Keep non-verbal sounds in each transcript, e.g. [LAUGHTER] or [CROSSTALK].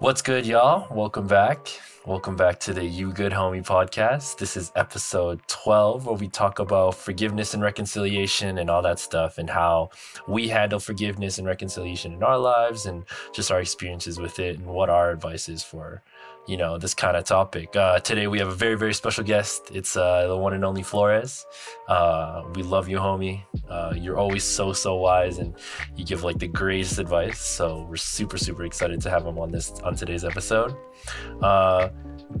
What's good, y'all? Welcome back. Welcome back to the You Good Homie podcast. This is episode 12, where we talk about forgiveness and reconciliation and all that stuff, and how we handle forgiveness and reconciliation in our lives, and just our experiences with it, and what our advice is for, you know, this kind of topic. Uh, today, we have a very, very special guest. It's uh, the one and only Flores. Uh, we love you, homie. Uh, you're always so, so wise, and you give like the greatest advice. So we're super, super excited to have him on this on today's episode. Uh,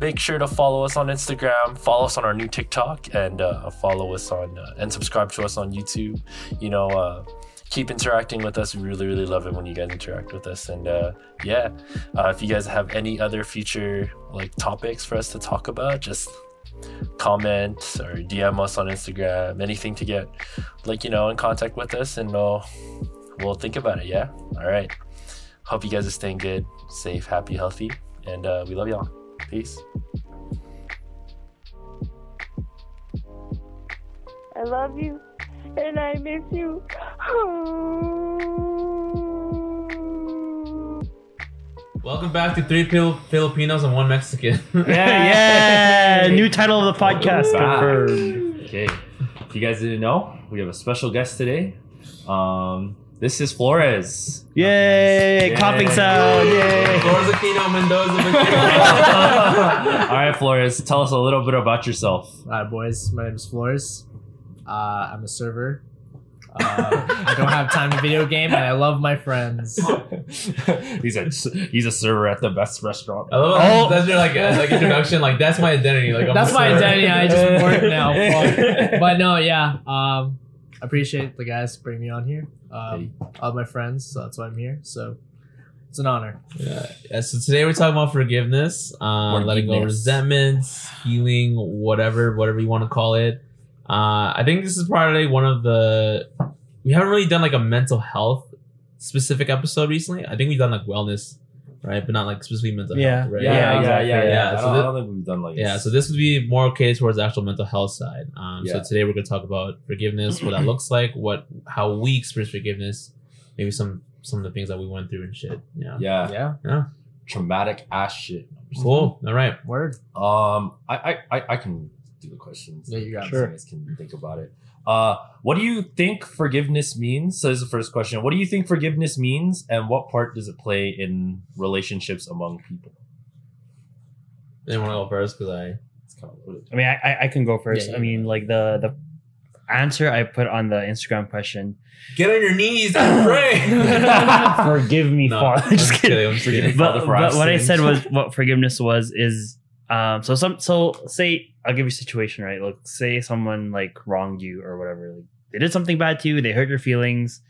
make sure to follow us on Instagram, follow us on our new TikTok, and uh, follow us on and subscribe to us on YouTube. You know, keep interacting with us. We really, really love it when you guys interact with us. And uh, yeah, uh, if you guys have any other future like topics for us to talk about, just comment or DM us on Instagram. Anything to get like you know in contact with us, and we'll we'll think about it. Yeah. All right. Hope you guys are staying good, safe, happy, healthy, and uh, we love y'all. Peace. I love you and I miss you. Welcome back to Three Fil- Filipinos and One Mexican. Yeah, [LAUGHS] yeah. New title of the podcast Back. confirmed. Okay. If you guys didn't know, we have a special guest today. Um, this is Flores. Yay! Yay. Clapping sound. Yay! Flores Aquino Mendoza. [LAUGHS] All right, Flores, tell us a little bit about yourself. Hi, boys. My name is Flores. Uh, I'm a server. Uh, I don't have time to video game, and I love my friends. [LAUGHS] he's a he's a server at the best restaurant. I love how Oh. that's your like uh, like introduction. Like that's my identity. Like I'm That's my server. identity. I just work [LAUGHS] now. Fuck. But no, yeah. Um, I appreciate the guys bringing me on here. Um, all my friends, so that's why I'm here. So it's an honor. Yeah. yeah. So today we're talking about forgiveness, um, letting go of resentments, healing, whatever, whatever you want to call it. Uh, I think this is probably one of the we haven't really done like a mental health specific episode recently. I think we've done like wellness, right, but not like specifically mental Yeah. health, right? Yeah, yeah, exactly. yeah, yeah. Yeah, I, so don't, thi- I don't think we've done like Yeah, so this would be more okay towards the actual mental health side. Um, Yeah. So today we're going to talk about forgiveness, what that looks like, what how we experience forgiveness, maybe some some of the things that we went through and shit. Yeah. yeah, Yeah. Yeah. traumatic ass shit. Cool. All right. Word. Um, I, I, I, I can do the questions. Yeah, you got it. Guys can think about it. Uh, what do you think forgiveness means? So, this is the first question. What do you think forgiveness means, and what part does it play in relationships among people? They want to go first because I. It's kind of loaded. I mean, I, I- I can go first. Yeah, I mean, like the the answer I put on the Instagram question. Get on your knees and [LAUGHS] pray. Forgive me, No, Father. I'm Just kidding. I'm just kidding. Father, But, for but what I said was [LAUGHS] what forgiveness was is um so some so say I'll give you a situation right? Like say someone like wronged you or whatever like they did something bad to you they hurt your feelings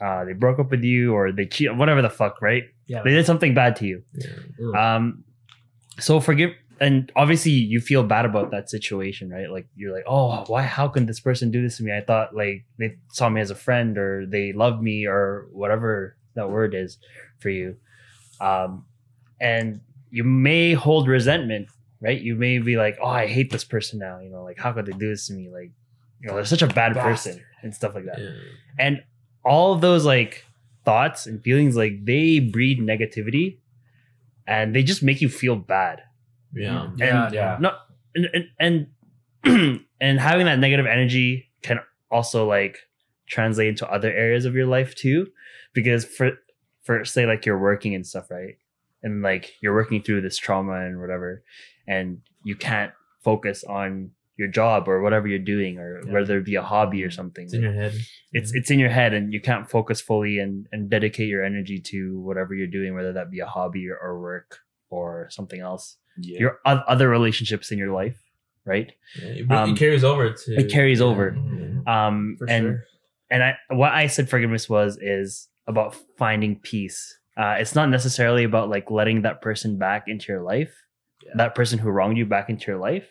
uh they broke up with you or they cheat whatever the fuck right? Yeah. they did something bad to you. Yeah. um so forgive and obviously you feel bad about that situation right? Like you're like oh why how can this person do this to me? I thought like they saw me as a friend or they loved me or whatever that word is for you. Um and you may hold resentment right? You may be like oh i hate this person now you know like how could they do this to me? Like you know they're such a bad person and stuff like that. Yeah. and all of those like thoughts and feelings like they breed negativity and they just make you feel bad. Yeah. Mm-hmm. and Yeah, yeah. no and and and, [CLEARS THROAT] and having that negative energy can also like translate into other areas of your life too. Because for for say like you're working and stuff right and like you're working through this trauma and whatever and you can't focus on your job or whatever you're doing or Yeah. whether it be a hobby or something It's in your head. it's it's in your head and you can't focus fully and and dedicate your energy to whatever you're doing whether that be a hobby or, or work or something else Yeah. your oth- other relationships in your life right Yeah, It, Um, it carries over to. it carries over. Yeah. um For and sure. and i what i said forgiveness was is about finding peace uh it's not necessarily about like letting that person back into your life Yeah. that person who wronged you back into your life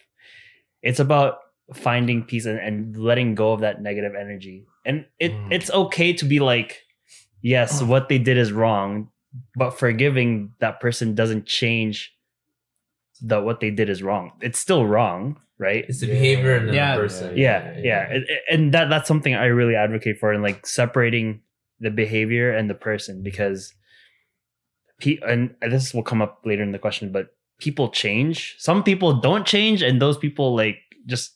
it's about finding peace and, and letting go of that negative energy and it Mm. it's okay to be like yes what they did is wrong but forgiving that person doesn't change that what they did is wrong it's still wrong right It's the behavior and then Yeah. the person. yeah yeah, And, and that that's something i really advocate for and like separating the behavior and the person because pe- and this will come up later in the question, but people change. Some people don't change, and those people like just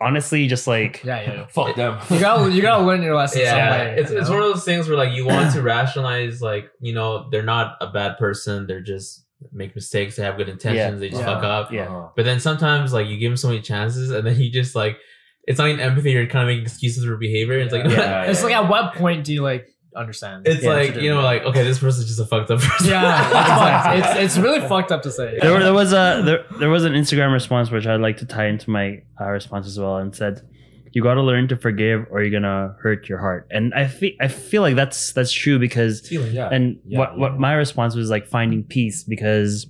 honestly just like Yeah, yeah. [LAUGHS] Fuck them. You gotta you gotta learn your lesson. yeah, somewhere, it's, you it's know? one of those things where like you want to rationalize like you know they're not a bad person they're just make mistakes they have good intentions they just Yeah. fuck up Yeah. Uh-huh. but then sometimes like you give them so many chances and then [LAUGHS] you just like it's not even empathy you're kind of making excuses for behavior it's like Yeah. [LAUGHS] It's like at what point do you like understand? it's Yeah, like you know like okay this person's just a fucked up person yeah, [LAUGHS] Exactly. it's, it's it's really fucked up to say. there, there was a there, there was an Instagram response which I'd like to tie into my uh, response as well, and said, "You got to learn to forgive, or you're gonna hurt your heart." And I feel I feel like that's that's true because feeling, Yeah. and Yeah, what yeah. what my response was like finding peace because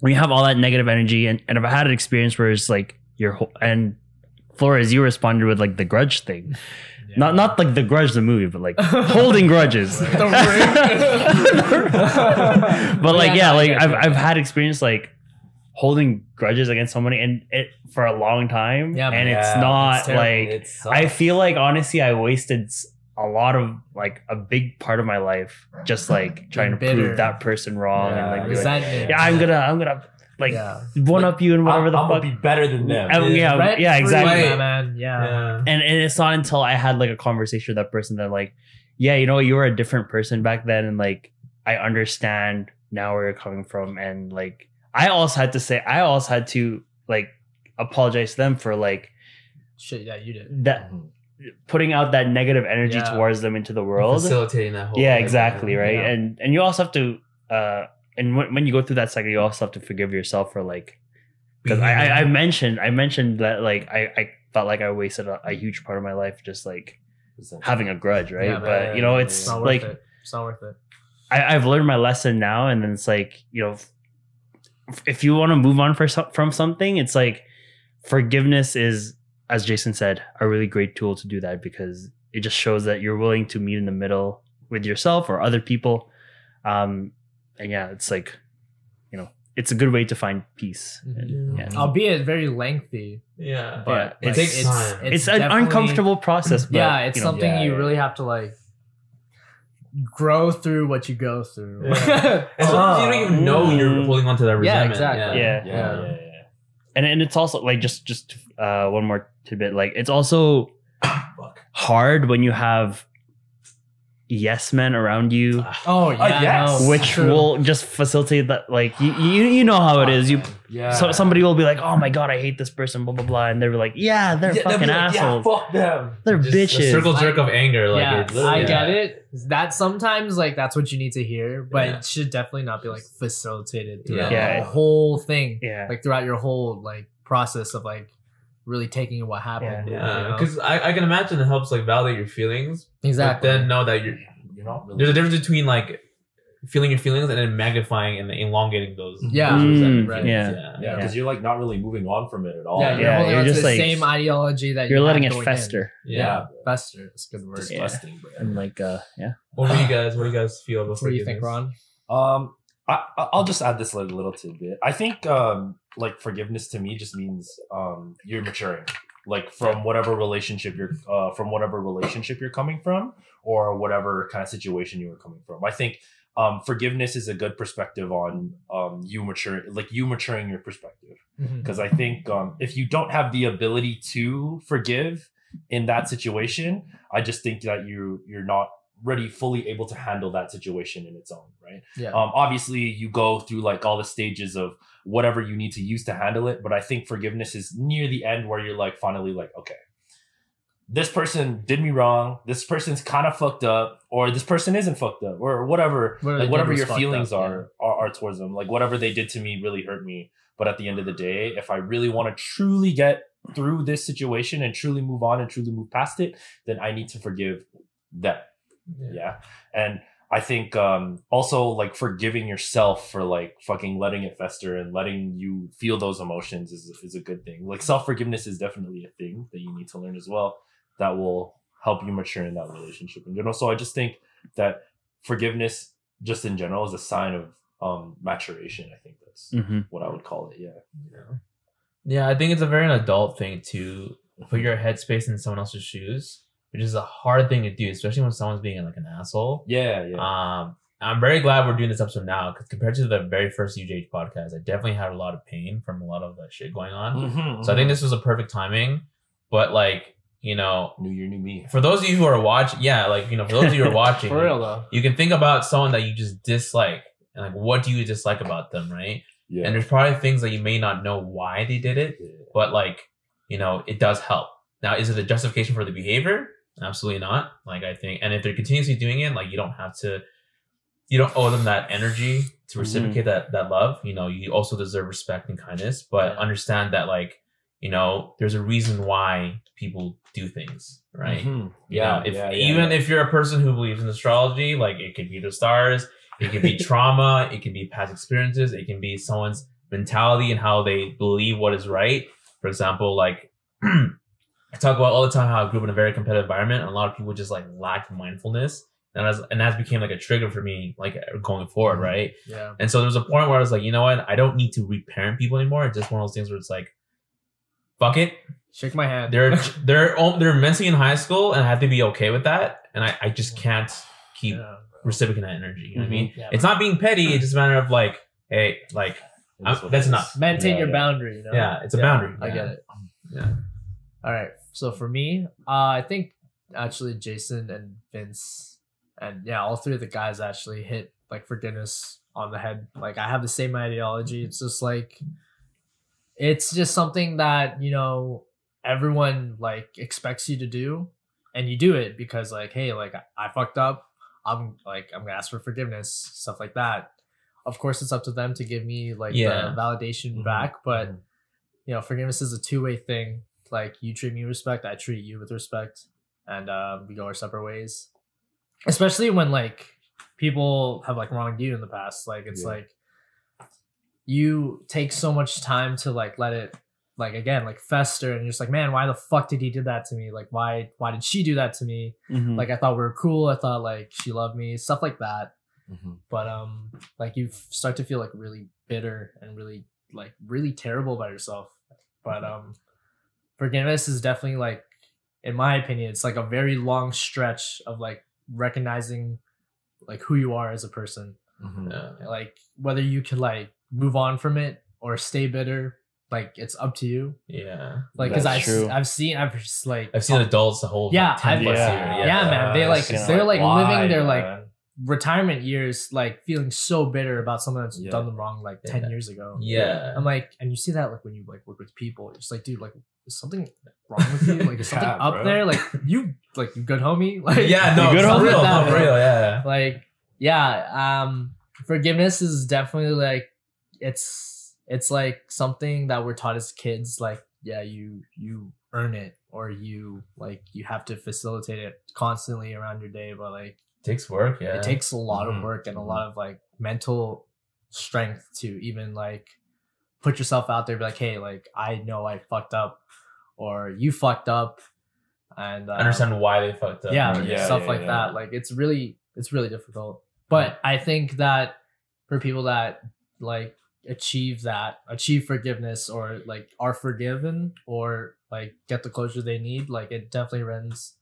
when you have all that negative energy and, and I've had an experience where it's like your whole and Flores, you responded with like the grudge thing. Not not like the grudge the movie, but like holding grudges. [LAUGHS] [LAUGHS] But like Yeah, yeah, like I've. I've had experience like holding grudges against somebody and it for a long time. Yeah, and man. it's not it's like It. I feel like honestly I wasted a lot of like a big part of my life just like trying to bitter. prove that person wrong and Yeah, like, be like Resentment. yeah I'm gonna I'm gonna like yeah. one up you and whatever I'm, the I'm fuck. gonna be better than them. Uh, yeah, Rent yeah, free, exactly. my man. Yeah. yeah and and it's not until I had like a conversation with that person that like, yeah, you know, you were a different person back then, and like I understand now where you're coming from, and like I also had to say, I also had to like apologize to them for like Shit, yeah, you did. that putting out that negative energy Yeah. towards them into the world. facilitating that whole Yeah, like, exactly, right. yeah. And and you also have to, uh and when, when you go through that cycle, you also have to forgive yourself for like because I, I I mentioned I mentioned that like I I felt like I wasted a, a huge part of my life just like having a grudge, right? Yeah, but man. you know, It's like it. It's not worth it. I, I've learned my lesson now, and then it's like you know, if, if you want to move on for from something, it's like forgiveness is, as Jason said, a really great tool to do that because it just shows that you're willing to meet in the middle with yourself or other people, um, and yeah, it's like you know, it's a good way to find peace. And, yeah. Albeit very lengthy, yeah but Yeah, it like, takes it's, time. It's, It's, an uncomfortable process, but yeah, it's you know, something yeah, you yeah. really have to like grow through what you go through. Yeah. [LAUGHS] and sometimes you don't even know you're Mm. holding on to that Yeah, resentment exactly. Yeah. Yeah, yeah, yeah. and and it's also like just just uh one more tidbit like it's also hard when you have yes men around you oh yeah, yes. which true. will just facilitate that like you you, you know how it is you Yeah. so somebody will be like oh my god i hate this person blah blah blah and they're like yeah they're Yeah, fucking like, assholes Yeah, fuck them. they're Just bitches a circle jerk of anger like yeah, it's, I yeah. get it. That sometimes like that's what you need to hear, but Yeah. it should definitely not be like facilitated Yeah. throughout Yeah. the whole thing. yeah Like throughout your whole like process of like really taking what happened. yeah you know? because I, I can imagine it helps like validate your feelings exactly. but then know that you're You're not really. there's a difference between like feeling your feelings and then magnifying and elongating those Yeah. Mm, right. feelings. yeah. yeah yeah, because you're like not really moving on from it at all. yeah, you're Yeah, holding you're just, the like- same ideology that you're you letting it fester yeah. Fester. That's a good word. Disgusting, bro. and like uh yeah What do you guys? What do you guys feel about What do you think, forgiveness? Ron? Um, I, I- I'll just add this little, little tidbit. I think um, like forgiveness to me just means um, you're maturing, like from whatever relationship you're uh, from whatever relationship you're coming from, or whatever kind of situation you were coming from. I think um, forgiveness is a good perspective on um, you mature, like you maturing your perspective because I think um, if you don't have the ability to forgive in that situation, I just think that you you're not ready fully able to handle that situation in its own right. Yeah. Um, obviously, you go through like all the stages of whatever you need to use to handle it, but I think forgiveness is near the end where you're like finally like okay. This person did me wrong. This person's kind of fucked up, or this person isn't fucked up, or whatever. Whatever like whatever your feelings up, are, are are towards them. Like whatever they did to me really hurt me. But at the end of the day, if I really want to truly get through this situation and truly move on and truly move past it, then I need to forgive them. Yeah. And I think um also like forgiving yourself for like fucking letting it fester and letting you feel those emotions is is a good thing. Like self-forgiveness is definitely a thing that you need to learn as well that will help you mature in that relationship in general. So I just think that forgiveness just in general is a sign of um maturation. I think that's hmm what I would call it. Yeah. Yeah. Yeah, I think it's a very adult thing to put your headspace in someone else's shoes, which is a hard thing to do, especially when someone's being like an asshole. Yeah, yeah. Um, I'm very glad we're doing this episode now because compared to the very first YGH podcast, I definitely had a lot of pain from a lot of the shit going on. Mhm, So I think this was a perfect timing. But like, you know, new year, new me. for those of you who are watching, yeah, like you know, for those of you who are [LAUGHS] watching, For real though. you can think about someone that you just dislike and like what do you dislike about them, right? Yeah. And there's probably things that you may not know why they did it, but like, you know, it does help. Now, is it a justification for the behavior? Absolutely not. Like I think, and if they're continuously doing it, like you don't have to, you don't owe them that energy to reciprocate that that love. You know, you also deserve respect and kindness, but Yeah. understand that like, you know, there's a reason why people do things, right? Mhm. You Yeah, know, if yeah, yeah, even if you're a person who believes in astrology, like it could be the stars, it could be [LAUGHS] trauma, it can be past experiences, it can be someone's mentality and how they believe what is right. For example, like [CLEARS THROAT] I talk about all the time how I grew up in a very competitive environment, and a lot of people just like lack mindfulness, and as and that became like a trigger for me, like going forward, Mm-hmm. right? Yeah. And so there was a point where I was like, you know what, I don't need to reparent people anymore. It's just one of those things where it's like, fuck it, Shake my hand. they're [LAUGHS] they're they're mentally in high school, and I have to be okay with that. And I, I just can't keep Yeah. reciprocating that energy. You know what I mean? Yeah. It's not being petty. It's just a matter of like, hey, like, It I'm- is what that's enough. Maintain Yeah, your boundary, you know? Yeah, it's a boundary. I get it. Yeah. All right. So for me, uh, I think actually Jason and Vince and yeah, all three of the guys actually hit like forgiveness on the head. Like I have the same ideology. It's just like it's just something that, you know, everyone like expects you to do and you do it because like, hey, like I, I fucked up. I'm like I'm gonna ask for forgiveness, stuff like that. Of course it's up to them to give me like Yeah. the validation Mhm. back, but you know, forgiveness is a two way thing. Like you treat me with respect, I treat you with respect, and um, we go our separate ways. Especially when like people have like wronged you in the past. Like it's Yeah. like you take so much time to like let it like again like fester, and you're just like, man, why the fuck did he do that to me? Like why why did she do that to me? Mhm. Like I thought we were cool. I thought like she loved me, stuff like that Mhm. but um like you start to feel like really bitter and really like really terrible about yourself but um forgiveness is definitely like in my opinion it's like a very long stretch of like recognizing like who you are as a person Mhm. Yeah. like whether you can like move on from it or stay bitter like it's up to you Yeah. like because That's i've true. i've seen i've just like I've seen adults the whole Yeah, like, 10 I've- plus yeah. year. Yeah, man, they, I've like- they're, like, living why, their, like, man? Retirement years like feeling so bitter about someone that's Yeah. done them wrong like 10 Yeah. years ago Yeah. I'm like, and you see that like when you like work with people, it's like, dude, like, is something wrong with you? Like, is [LAUGHS] something Yeah, up bro. there? Like, you, like, you good homie? [LAUGHS] Like, yeah, no, good homie real, that, no, for bro. real, yeah. like, yeah. Um, forgiveness is definitely like, it's, it's like something that we're taught as kids. Like, yeah, you, you earn it, or you like, you have to facilitate it constantly around your day. But like, takes work, yeah. it takes a lot Mhm. of work and a Mhm. lot of like mental strength to even like put yourself out there be like hey like i know i fucked up or you fucked up and uh, understand why they fucked up. yeah? Yeah, stuff yeah, like yeah. that like it's really it's really difficult but i think that for people that like achieve that achieve forgiveness or like are forgiven or like get the closure they need like it definitely runs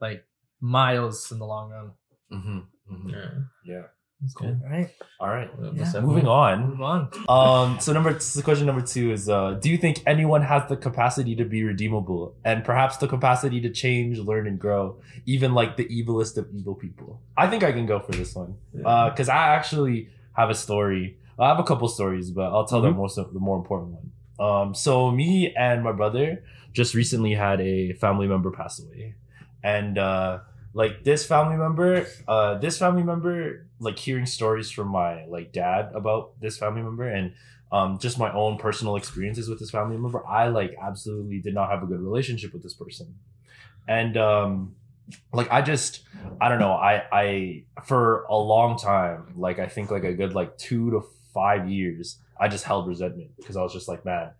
like miles in the long run Mhm. Mhm. Yeah. Yeah. That's Cool. cool. all right All right. Yeah. Moving on. move on Um, so number so question number two is uh do you think anyone has the capacity to be redeemable and perhaps the capacity to change, learn, and grow, even like the evilest of evil people? I think I can go for this one. Uh because I actually have a story. I have a couple stories, but I'll tell the most of the more important one. Um, so me and my brother just recently had a family member pass away. And uh like this family member uh this family member like hearing stories from my like dad about this family member and um just my own personal experiences with this family member i like absolutely did not have a good relationship with this person. And um like i just i don't know i i for a long time like i think like a good like two to five years i just held resentment because i was just like man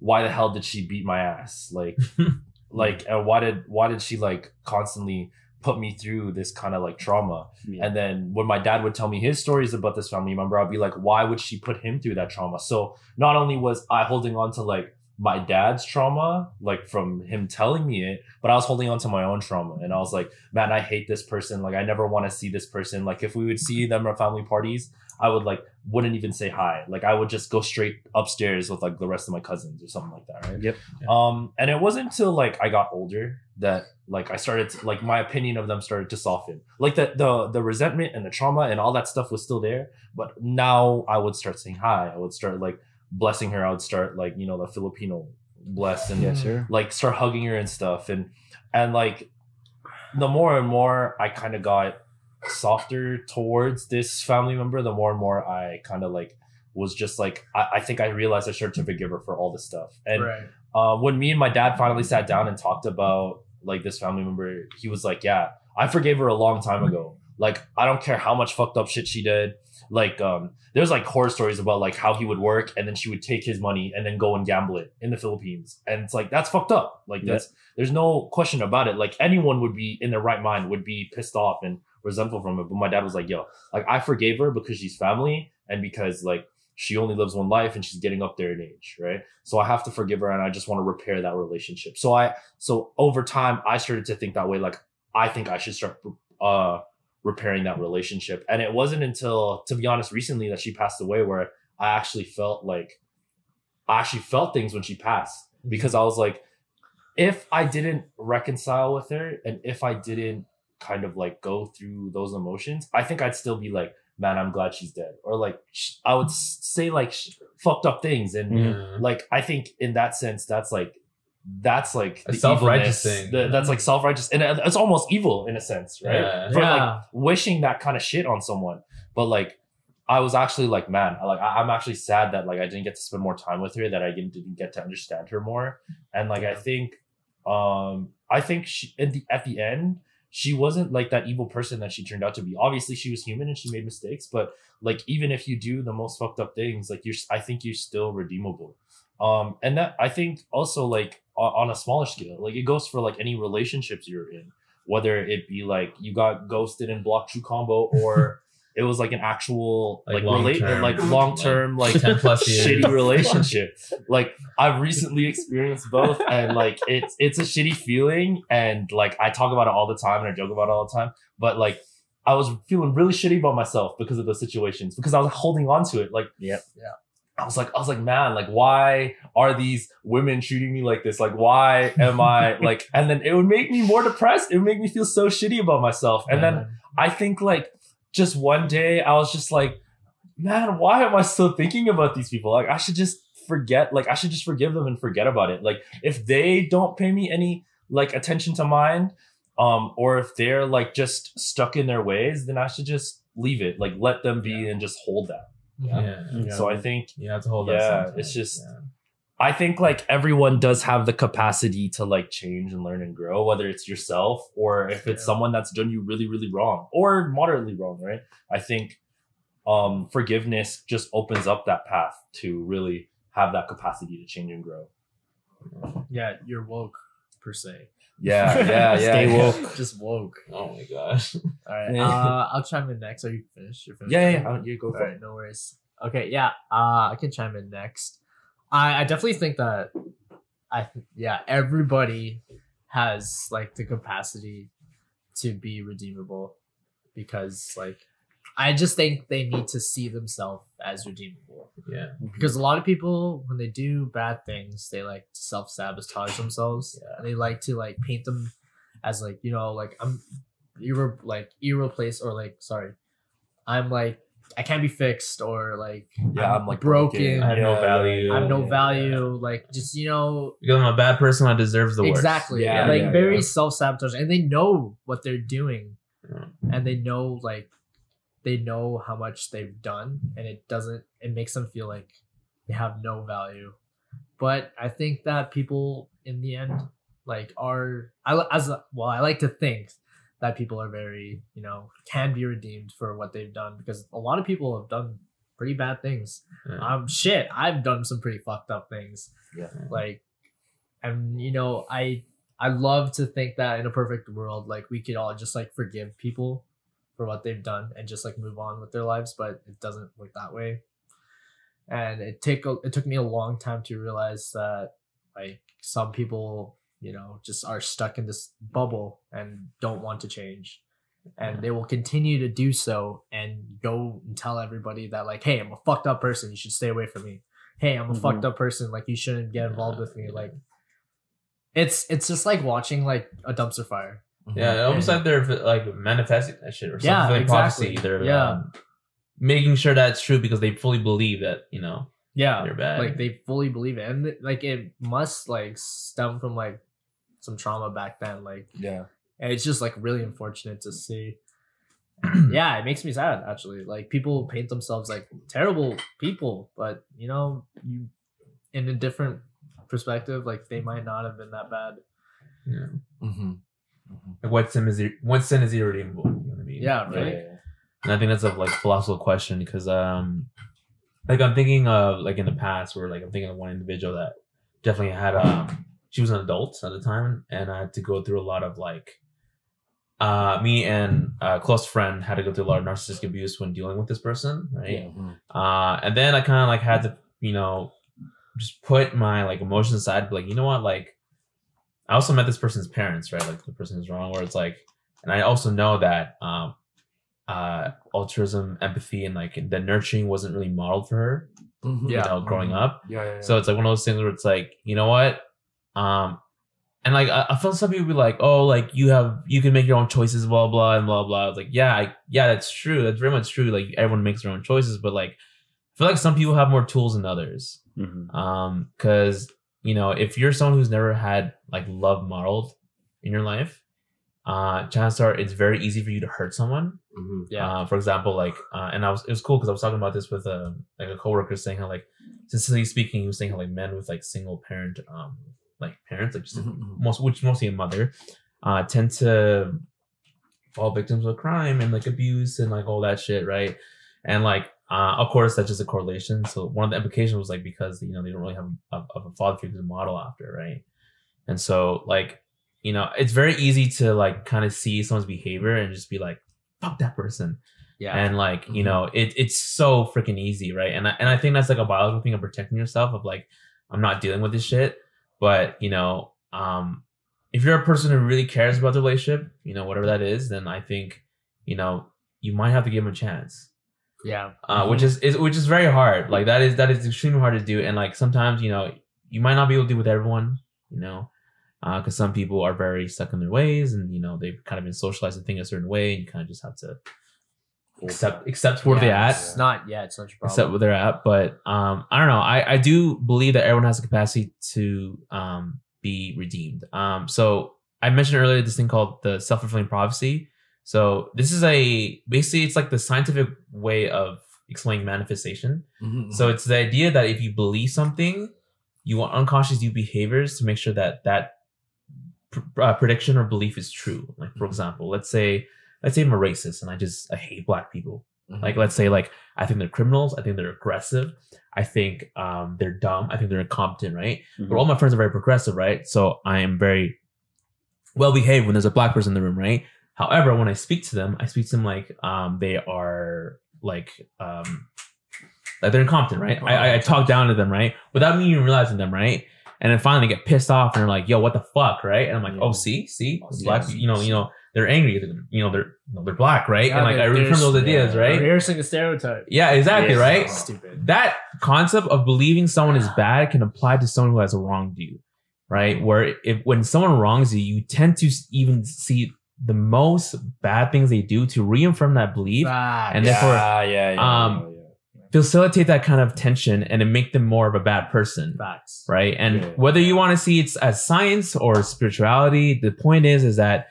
why the hell did she beat my ass? Like [LAUGHS] like and why did why did she like constantly put me through this kind of like trauma Yeah. and then when my dad would tell me his stories about this family member, I'd be like, why would she put him through that trauma? So not only was I holding on to like my dad's trauma, like from him telling me it, but I was holding on to my own trauma. And I was like, man, I hate this person. Like, I never want to see this person. Like, if we would see them at family parties, I would like, wouldn't even say hi. Like, I would just go straight upstairs with like the rest of my cousins or something like that. Right. Yep. Um, and it wasn't until like I got older that like I started to, like my opinion of them started to soften. Like the the the resentment and the trauma and all that stuff was still there, but now I would start saying hi. I would start like blessing her. I would start like you know the Filipino bless and Yes, sir. like start hugging her and stuff and and like the more and more I kind of got softer towards this family member, the more and more I kind of like was just like I, I think I realized I started to forgive her for all this stuff. And right. uh, when me and my dad finally sat down and talked about like this family member, he was like, "Yeah, I forgave her a long time ago. Like, I don't care how much fucked up shit she did. Like, um, there's like horror stories about like how he would work and then she would take his money and then go and gamble it in the Philippines, and it's like that's fucked up. Like, Yeah. that's there's no question about it. Like, anyone would be in their right mind would be pissed off and resentful from it. But my dad was like, "Yo, like I forgave her because she's family and because like." She only lives one life and she's getting up there in age, right? So I have to forgive her and I just want to repair that relationship. So I so over time I started to think that way like I think I should start uh repairing that relationship. And it wasn't until to be honest recently that she passed away where I actually felt like I actually felt things when she passed because I was like if I didn't reconcile with her and if I didn't kind of like go through those emotions, I think I'd still be like man, I'm glad she's dead. Or like I would say like fucked up things and Mhm. like I think in that sense that's like that's like the self-righteous thing. The- that's like self-righteous and it's almost evil in a sense right Yeah. for Yeah. like wishing that kind of shit on someone but like I was actually like man like I- I'm actually sad that like I didn't get to spend more time with her that I didn't, didn't get to understand her more and like I think um I think she at the at the end she wasn't like that evil person that she turned out to be. Obviously, she was human and she made mistakes, but like even if you do the most fucked up things, like you're, I think you're still redeemable. Um, and that I think also like on, a smaller scale, like it goes for like any relationships you're in, whether it be like you got ghosted and blocked you combo [LAUGHS] or it was like an actual Like like relate like long term like, [LAUGHS] 10 plus shitty relationship. like I've recently experienced both, and like it's it's a shitty feeling, and like I talk about it all the time and I joke about it all the time. But like I was feeling really shitty about myself because of those situations because I was holding on to it. Like Yep. Yeah. I was like I was like man, like why are these women treating me like this? Like why am I [LAUGHS] like? And then it would make me more depressed. It would make me feel so shitty about myself. And then I think like just one day I was just like, man, why am I still thinking about these people? Like I should just forget, like I should just forgive them and forget about it. Like if they don't pay me any like attention to mind, um, or if they're like just stuck in their ways, then I should just leave it. Like let them be and just hold that. Yeah. Yeah. So I think You have to hold Yeah, that. sometimes. it's just- Yeah. I think like everyone does have the capacity to like change and learn and grow, whether it's yourself or if it's Yeah. someone that's done you really, really wrong or moderately wrong, right? I think um forgiveness just opens up that path to really have that capacity to change and grow. yeah, you're woke per se. Yeah, [LAUGHS] yeah, yeah. Stay woke. [LAUGHS] Just woke. Oh my gosh. All right. Uh, I'll chime in next. Are you finished? You're finished. Yeah, yeah, yeah. You go All for right, it. no worries. Okay, yeah, uh, I can chime in next. I, I definitely think that I th- yeah everybody has like the capacity to be redeemable because like I just think they need to see themselves as redeemable Yeah. Mm-hmm. because a lot of people when they do bad things they like to self sabotage themselves Yeah. and they like to like paint them as like you know like I'm irre- like irreplaceable or like sorry I'm like I can't be fixed or like Yeah, I'm, like, broken. broken. I have no Yeah, value. I have no Yeah, value. Like just you know Because I'm a bad person that deserves the worst. exactly. Yeah, like yeah, very yeah. self sabotage, and they know what they're doing, Yeah. and they know like they know how much they've done, and it doesn't. It makes them feel like they have no value. But I think that people in the end like are I as a, well. I like to think that people are very you know can be redeemed for what they've done because a lot of people have done pretty bad things. Yeah. Um, shit, I've done some pretty fucked up things. Yeah. Like, and you know, I I love to think that in a perfect world, like we could all just like forgive people for what they've done and just like move on with their lives, but it doesn't work that way. And it take a, it took me a long time to realize that Like some people, you know, just are stuck in this bubble and don't want to change. And they will continue to do so and go and tell everybody that like, hey, I'm a fucked up person. You should stay away from me. Hey, I'm a Mhm. fucked up person. Like you shouldn't get involved with me. Like it's it's just like watching like a dumpster fire. Yeah, it almost like they're like manifesting that shit or something. Yeah, like exactly. prophecy. They're Yeah. um, making sure that's true because they fully believe that you know Yeah. they're bad. Like they fully believe it. And like it must like stem from like some trauma back then. Like Yeah. And it's just like really unfortunate to see. [CLEARS THROAT] yeah, it makes me sad actually. Like people paint themselves like terrible people, but you know, you in a different perspective, like they might not have been that bad. yeah. Mm-hmm. Like what sin is what sin is irredeemable? You know what I mean? Yeah, Like, right. And I think that's a like philosophical question because um like I'm thinking of like in the past where like I'm thinking of one individual that definitely had um she was an adult at the time and I had to go through a lot of like uh me and a close friend had to go through a lot of narcissistic abuse when dealing with this person, right? Uh and then I kind of like had to, you know, just put my like emotions aside, be like, you know what, like I also met this person's parents, right? Like the person who's wrong, where it's like, and I also know that um uh altruism, empathy, and like the nurturing wasn't really modeled for her, Mm-hmm. Yeah. know, growing up. Yeah. yeah, yeah. So it's like one of those things where it's like, you know what? Um and like I, I feel some people be like, oh, like you have you can make your own choices, blah blah and blah blah. I was like, yeah, I, yeah, that's true. That's very much true. Like everyone makes their own choices, but like I feel like some people have more tools than others. Mhm. Um, because you know, if you're someone who's never had like love modeled in your life, uh, chances are it's very easy for you to hurt someone. Mhm. Yeah. Uh, for example, like, uh, and I was it was cool because I was talking about this with a like a coworker saying how like sincerely speaking, he was saying how like men with like single parent um like parents like just Mhm. most which mostly a mother uh tend to fall victims of crime and like abuse and like all that shit, right? And like uh of course that's just a correlation. So one of the implications was like because you know they don't really have a, of a father figure to model after, right? And so like you know it's very easy to like kind of see someone's behavior and just be like fuck that person Yeah. and like you Mhm. know it, it's so freaking easy right and I, and I think that's like a biological thing of protecting yourself of like i'm not dealing with this shit but you know um if you're a person who really cares about the relationship you know whatever that is then i think you know you might have to give them a chance yeah. uh, which is, is which is very hard. Like that is that is extremely hard to do. And like sometimes you know you might not be able to do with everyone you know because some people are very stuck in their ways and you know they've kind of been socialized to think a certain way and you kind of just have to accept accept where Yeah, they're at. It's not yeah, it's not your problem. accept where they're at. But um i don't know. I i do believe that everyone has the capacity to um be redeemed. Um so i mentioned earlier this thing called the self-fulfilling prophecy so this is a basically it's like the scientific way of explaining manifestation Mhm. so it's the idea that if you believe something you want unconscious do behaviors to make sure that that pr- uh, prediction or belief is true like for Mhm. example let's say let's say i'm a racist and i just i hate black people Mhm. like let's say like I think they're criminals, I think they're aggressive, I think um they're dumb, I think they're incompetent, right? But all my friends are very progressive, right? So I am very well behaved when there's a black person in the room, right? However, when I speak to them, I speak to them like um they are like um like they're incompetent, right? I, I, I talk down to them, right? Without me even realizing them, right? And then finally get pissed off and they're like, "Yo, what the fuck?" Right? And I'm like, Yeah. "Oh, see, see, Oh, black, you know, you know, they're angry, they're, you know, they're, you know, they're black, right?" Yeah, and like I reaffirm those ideas, right? Rehearsing a stereotype. Yeah, exactly, right? Stupid. That concept of believing someone is bad can apply to someone who has wronged you, right? Where if when someone wrongs you, you tend to even see the most bad things they do to reaffirm that belief, Facts. and therefore yeah, yeah, yeah, um, yeah, yeah. facilitate that kind of tension, and then make them more of a bad person, Facts. right? And Yeah. whether you want to see it as science or spirituality, the point is, is that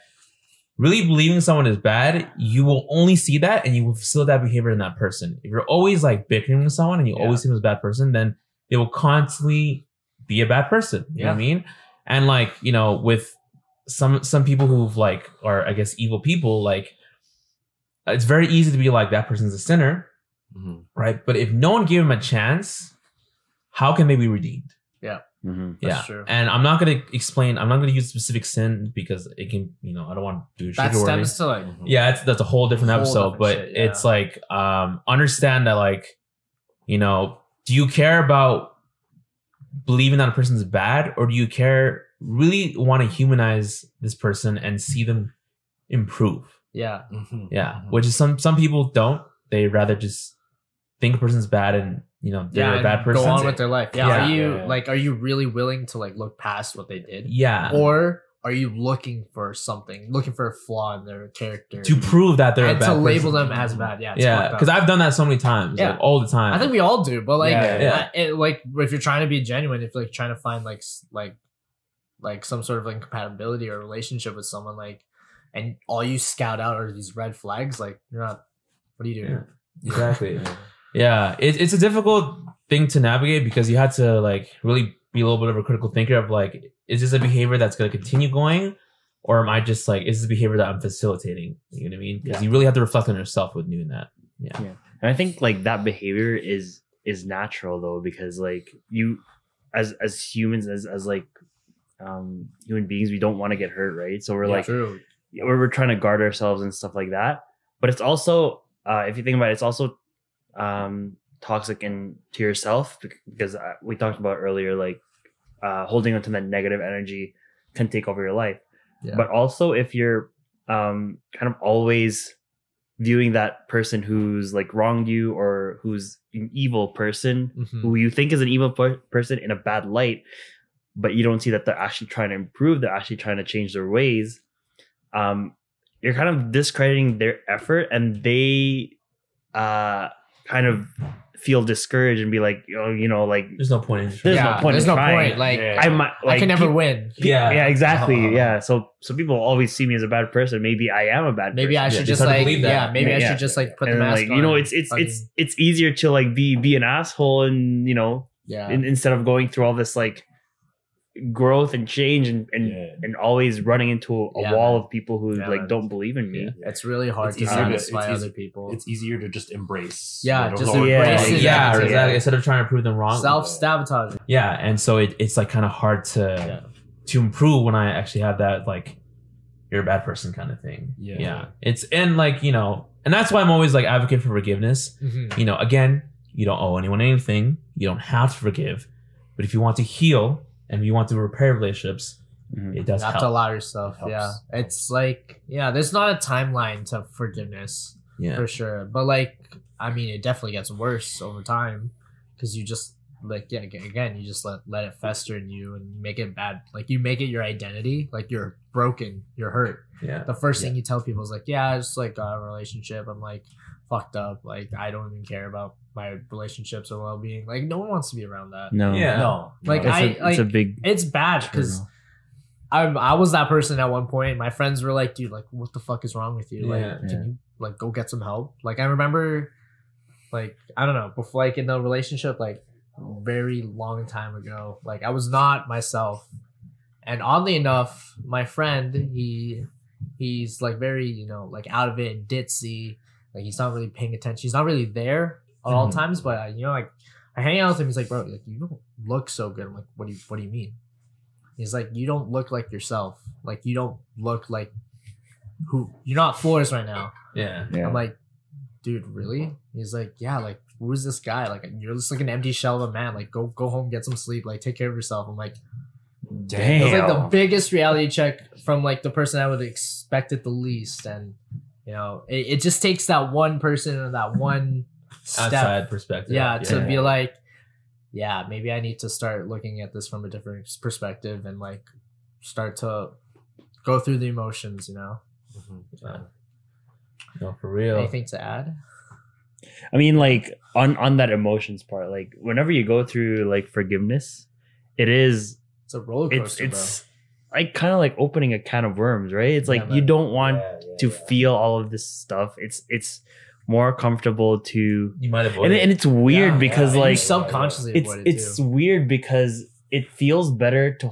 really believing someone is bad, you will only see that and you will facilitate that behavior in that person. If you're always like bickering with someone and you Yeah. always see them as a bad person, then they will constantly be a bad person. You know what I mean? And like, you know, with some some people who've like are I guess evil people, like it's very easy to be like that person's a sinner, Mhm. right? But if no one gave them a chance, how can they be redeemed? Mhm. That's yeah, true. and I'm not gonna explain. I'm not gonna use specific sin because it can, you know, I don't want to do That sugar stems to like Mhm. Yeah, it's that's a whole different Whole episode. different but shit, yeah. it's like, um, understand that, like, you know, do you care about believing that a person's bad, or do you care really want to humanize this person and see them improve? Yeah. Mhm. Yeah, Mhm. which is some some people don't. They rather just think a person's bad and you know they're Yeah. a bad person. Go on with their life. Yeah. Yeah. Are you Yeah, yeah. like? Are you really willing to like look past what they did, yeah, or are you looking for something, looking for a flaw in their character, to prove that they're a and bad to label them as bad? Yeah. Yeah, because I've done that so many times, Yeah. like all the time. I think we all do, but like, Yeah, yeah. I- it, like if you're trying to be genuine, if you're like trying to find like like like some sort of like compatibility or relationship with someone, like, and all you scout out are these red flags, like you're not. What are you doing? Yeah. exactly. [LAUGHS] Yeah, it, it's a difficult thing to navigate because you had to like really be a little bit of a critical thinker of like, is this a behavior that's going to continue going, or am I just like, is this a behavior that I'm facilitating? You know what I mean? Because you really have to reflect on yourself with doing that. Yeah, And I think like that behavior is is natural though because like you as as humans as as like um human beings we don't want to get hurt right so we're like True. we're, we're trying to guard ourselves and stuff like that but it's also uh if you think about it it's also um toxic in to yourself because uh, we talked about earlier like uh holding onto that negative energy can take over your life Yeah. but also if you're um kind of always viewing that person who's like wronged you or who's an evil person Mhm. who you think is an evil per- person in a bad light but you don't see that they're actually trying to improve they're actually trying to change their ways um you're kind of discrediting their effort and they uh kind of feel discouraged and be like oh you know like there's no point in There's no point There's in no trying. point. Like Yeah. i might like I can never peop- win. Yeah, yeah exactly Uh-huh. yeah so so people always see me as a bad person maybe i am a bad Maybe person. I should it's just hard like believe that. yeah. Maybe I should just like put the and mask like on. you know and it's it's it's it's easier to like be be an asshole and you know yeah. in, instead of going through all this like growth and change and and, Yeah. and always running into a Yeah, wall man. of people who Yeah, like man. don't believe in me Yeah. It's really hard It's to easier to- it's other people. It's easier to just embrace. Yeah, just embrace wrong. yeah, Yeah. exactly. Instead of trying to prove them wrong, Self sabotage. yeah, and so it, it's like kind of hard to Yeah. to improve when I actually have that like you're a bad person kind of thing. Yeah. yeah. It's and like you know, and that's why I'm always like advocate for forgiveness. Mm-hmm. You know, again, you don't owe anyone anything. You don't have to forgive, but if you want to heal and you want to repair relationships, Mhm. it You does have help. to allow yourself. Helps. Yeah. It's like yeah, there's not a timeline to forgiveness yeah, for sure. But like I mean it definitely gets worse over time because you just like yeah again you just let let it fester in you and make it bad like you make it your identity like you're broken you're hurt yeah, the first thing you tell people is like, yeah, it's like a relationship. I'm like fucked up. Like I don't even care about my relationships or well being. Like no one wants to be around that. no Yeah. No. Like, no. it's, I- a, it's a big It's bad because I I was that person at one point. My friends were like, dude, like what the fuck is wrong with you? Like Yeah. can you like go get some help? Like I remember, like I don't know, before like in the relationship, like very long time ago, like I was not myself. And oddly enough, my friend, he he's like very, you know, like out of it and ditzy. Like he's not really paying attention. He's not really there at all Mhm. times, but uh, you know, like I hang out with him. He's like, bro, like you don't look so good. I'm like, what do you what do you mean? He's like, you don't look like yourself. Like you don't look like who you're not Flores right now. yeah. yeah. I'm like, dude, really? He's like, yeah, like who is this guy? Like you're just like an empty shell of a man. Like go go home, get some sleep, like take care of yourself. I'm like, Damn. it was like the biggest reality check from like the person I would expect it the least. And you know, it, it just takes that one person and that one step Outside perspective. yeah, to Yeah. be like yeah maybe i need to start looking at this from a different perspective and like start to go through the emotions you know Mhm. Yeah. No, for real. anything to add I mean, like on on that emotions part, like whenever you go through like forgiveness, it is it's a roller it's coaster it's like kind of like opening a can of worms, right? It's like Yeah, you don't want Yeah, yeah, to yeah. feel all of this stuff. It's it's more comfortable to You might avoid and, it. and it's weird Yeah, because yeah, like subconsciously it's avoid it it's too weird because it feels better to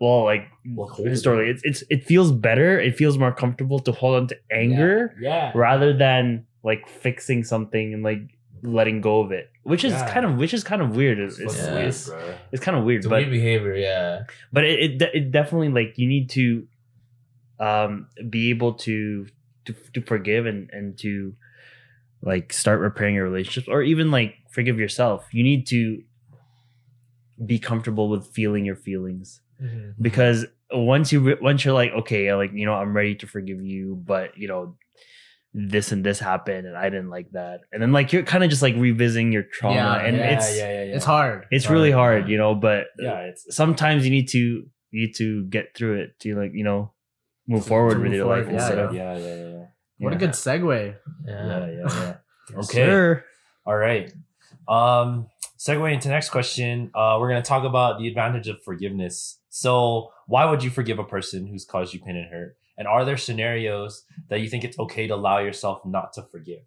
well like Well, historically it's, it's it feels better it feels more comfortable to hold on to anger yeah rather than like fixing something and like letting go of it which is Yeah. kind of which is kind of weird it's, It's Yeah. weird, it's, it's kind of weird it's but weird behavior. Yeah. but it, it it definitely like you need to um be able to to, to forgive and and to like start repairing your relationships or even like forgive yourself you need to be comfortable with feeling your feelings Mhm. because once you once you're like okay like you know i'm ready to forgive you but you know this and this happened and i didn't like that and then like you're kind of just like revisiting your trauma Yeah, and yeah, it's yeah, yeah, yeah. It's hard. it's really Hard, you know but Yeah, it's sometimes you need to you need to get through it to like you know move To- forward to with move your life forward, yeah, instead of yeah, yeah, yeah. What a good segue. Yeah. Yeah, yeah, yeah. [LAUGHS] Okay. sir. All right. Um, segue into next question. Uh, we're gonna talk about the advantage of forgiveness. So, why would you forgive a person who's caused you pain and hurt? And are there scenarios that you think it's okay to allow yourself not to forgive?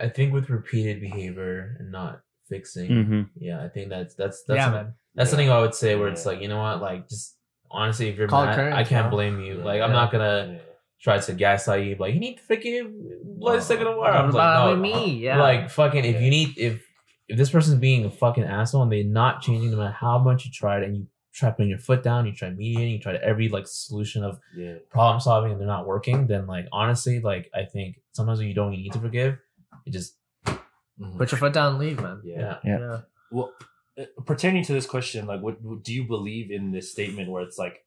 I think with repeated behavior and not fixing, Mhm. yeah, I think that's that's that's yeah, something, that's Yeah. something I would say where it's like you know what, like just honestly, if you're Call mad, courage, I can't yeah. blame you. Yeah. Like I'm not gonna try to gaslight you. Like you need to forgive. Blood second of war. I'm like, about no, me? Yeah. Like fucking, if you need if if this person's being a fucking asshole and they're not changing no matter how much you tried and you try putting your foot down, you try mediating, you try every like solution of Yeah. problem solving and they're not working, then like honestly, like I think sometimes you don't need to forgive. You just Mhm. Put your foot down and leave, man. yeah. yeah. Yeah. Well, uh, pertaining to this question, like, what, what do you believe in this statement where it's like,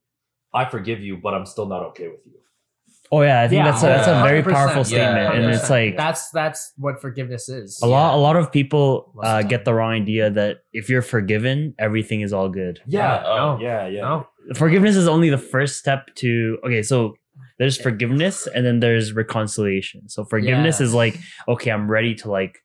"I forgive you, but I'm still not okay with you"? Oh yeah, I think Yeah, that's a, that's a very 100%, powerful yeah, statement, and it's like That's that's what forgiveness is. a lot. A lot of people uh, get the wrong idea that if you're forgiven, everything is all good. Yeah. oh, no. Yeah. Yeah. No. Forgiveness is only the first step to. Okay, so there's forgiveness, and then there's reconciliation. So forgiveness Yeah. is like, okay, I'm ready to like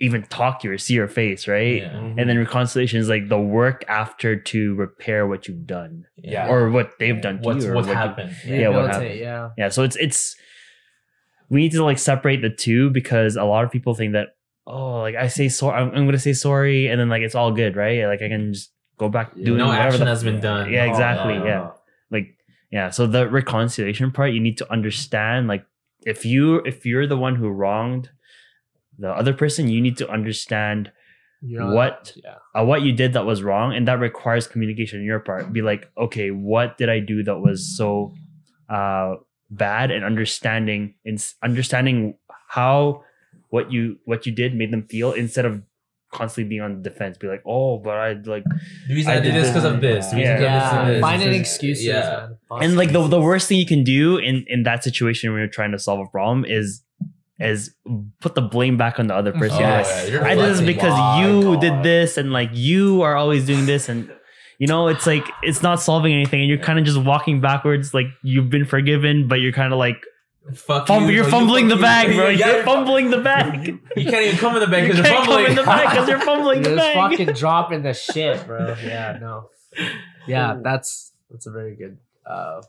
even talk to you or see your face, right? Yeah. Mhm. And then reconciliation is like the work after to repair what you've done Yeah. or what they've done to what's you. or what's what you- happened. Yeah, what happened? Yeah. yeah so it's it's we need to like separate the two because a lot of people think that oh like i say sorry I'm, I'm gonna say sorry and then like it's all good right like i can just go back Yeah. doing no whatever action the, has been done. Yeah, exactly, no, yeah. no. like yeah so the reconciliation part you need to understand like if you if you're the one who wronged the other person you need to understand You know, what Yeah. uh, what you did that was wrong and that requires communication on your part be like okay what did i do that was so uh bad and understanding and understanding how what you what you did made them feel instead of constantly being on the defense be like oh but i like The reason I I, did did this this because of this. The reason Yeah. I did this Yeah. and this. Finding This is- excuses, Yeah. man. And like the, the worst thing you can do in in that situation when you're trying to solve a problem is is put the blame back on the other person Oh, Like, yeah, I did this because My you God. did this, and like you are always doing this, and you know it's like it's not solving anything, and you're kind of just walking backwards, like you've been forgiven, but you're kind of like Fuck fum- you, you're so you fumbling the bag, you. bro. Yeah, You're fumbling the bag. You can't even come in the bag because you're can't come fumbling. in the bag because you're fumbling You're the just bag. fucking [LAUGHS] dropping the shit, bro. Yeah, no. Yeah, that's that's a very good uh,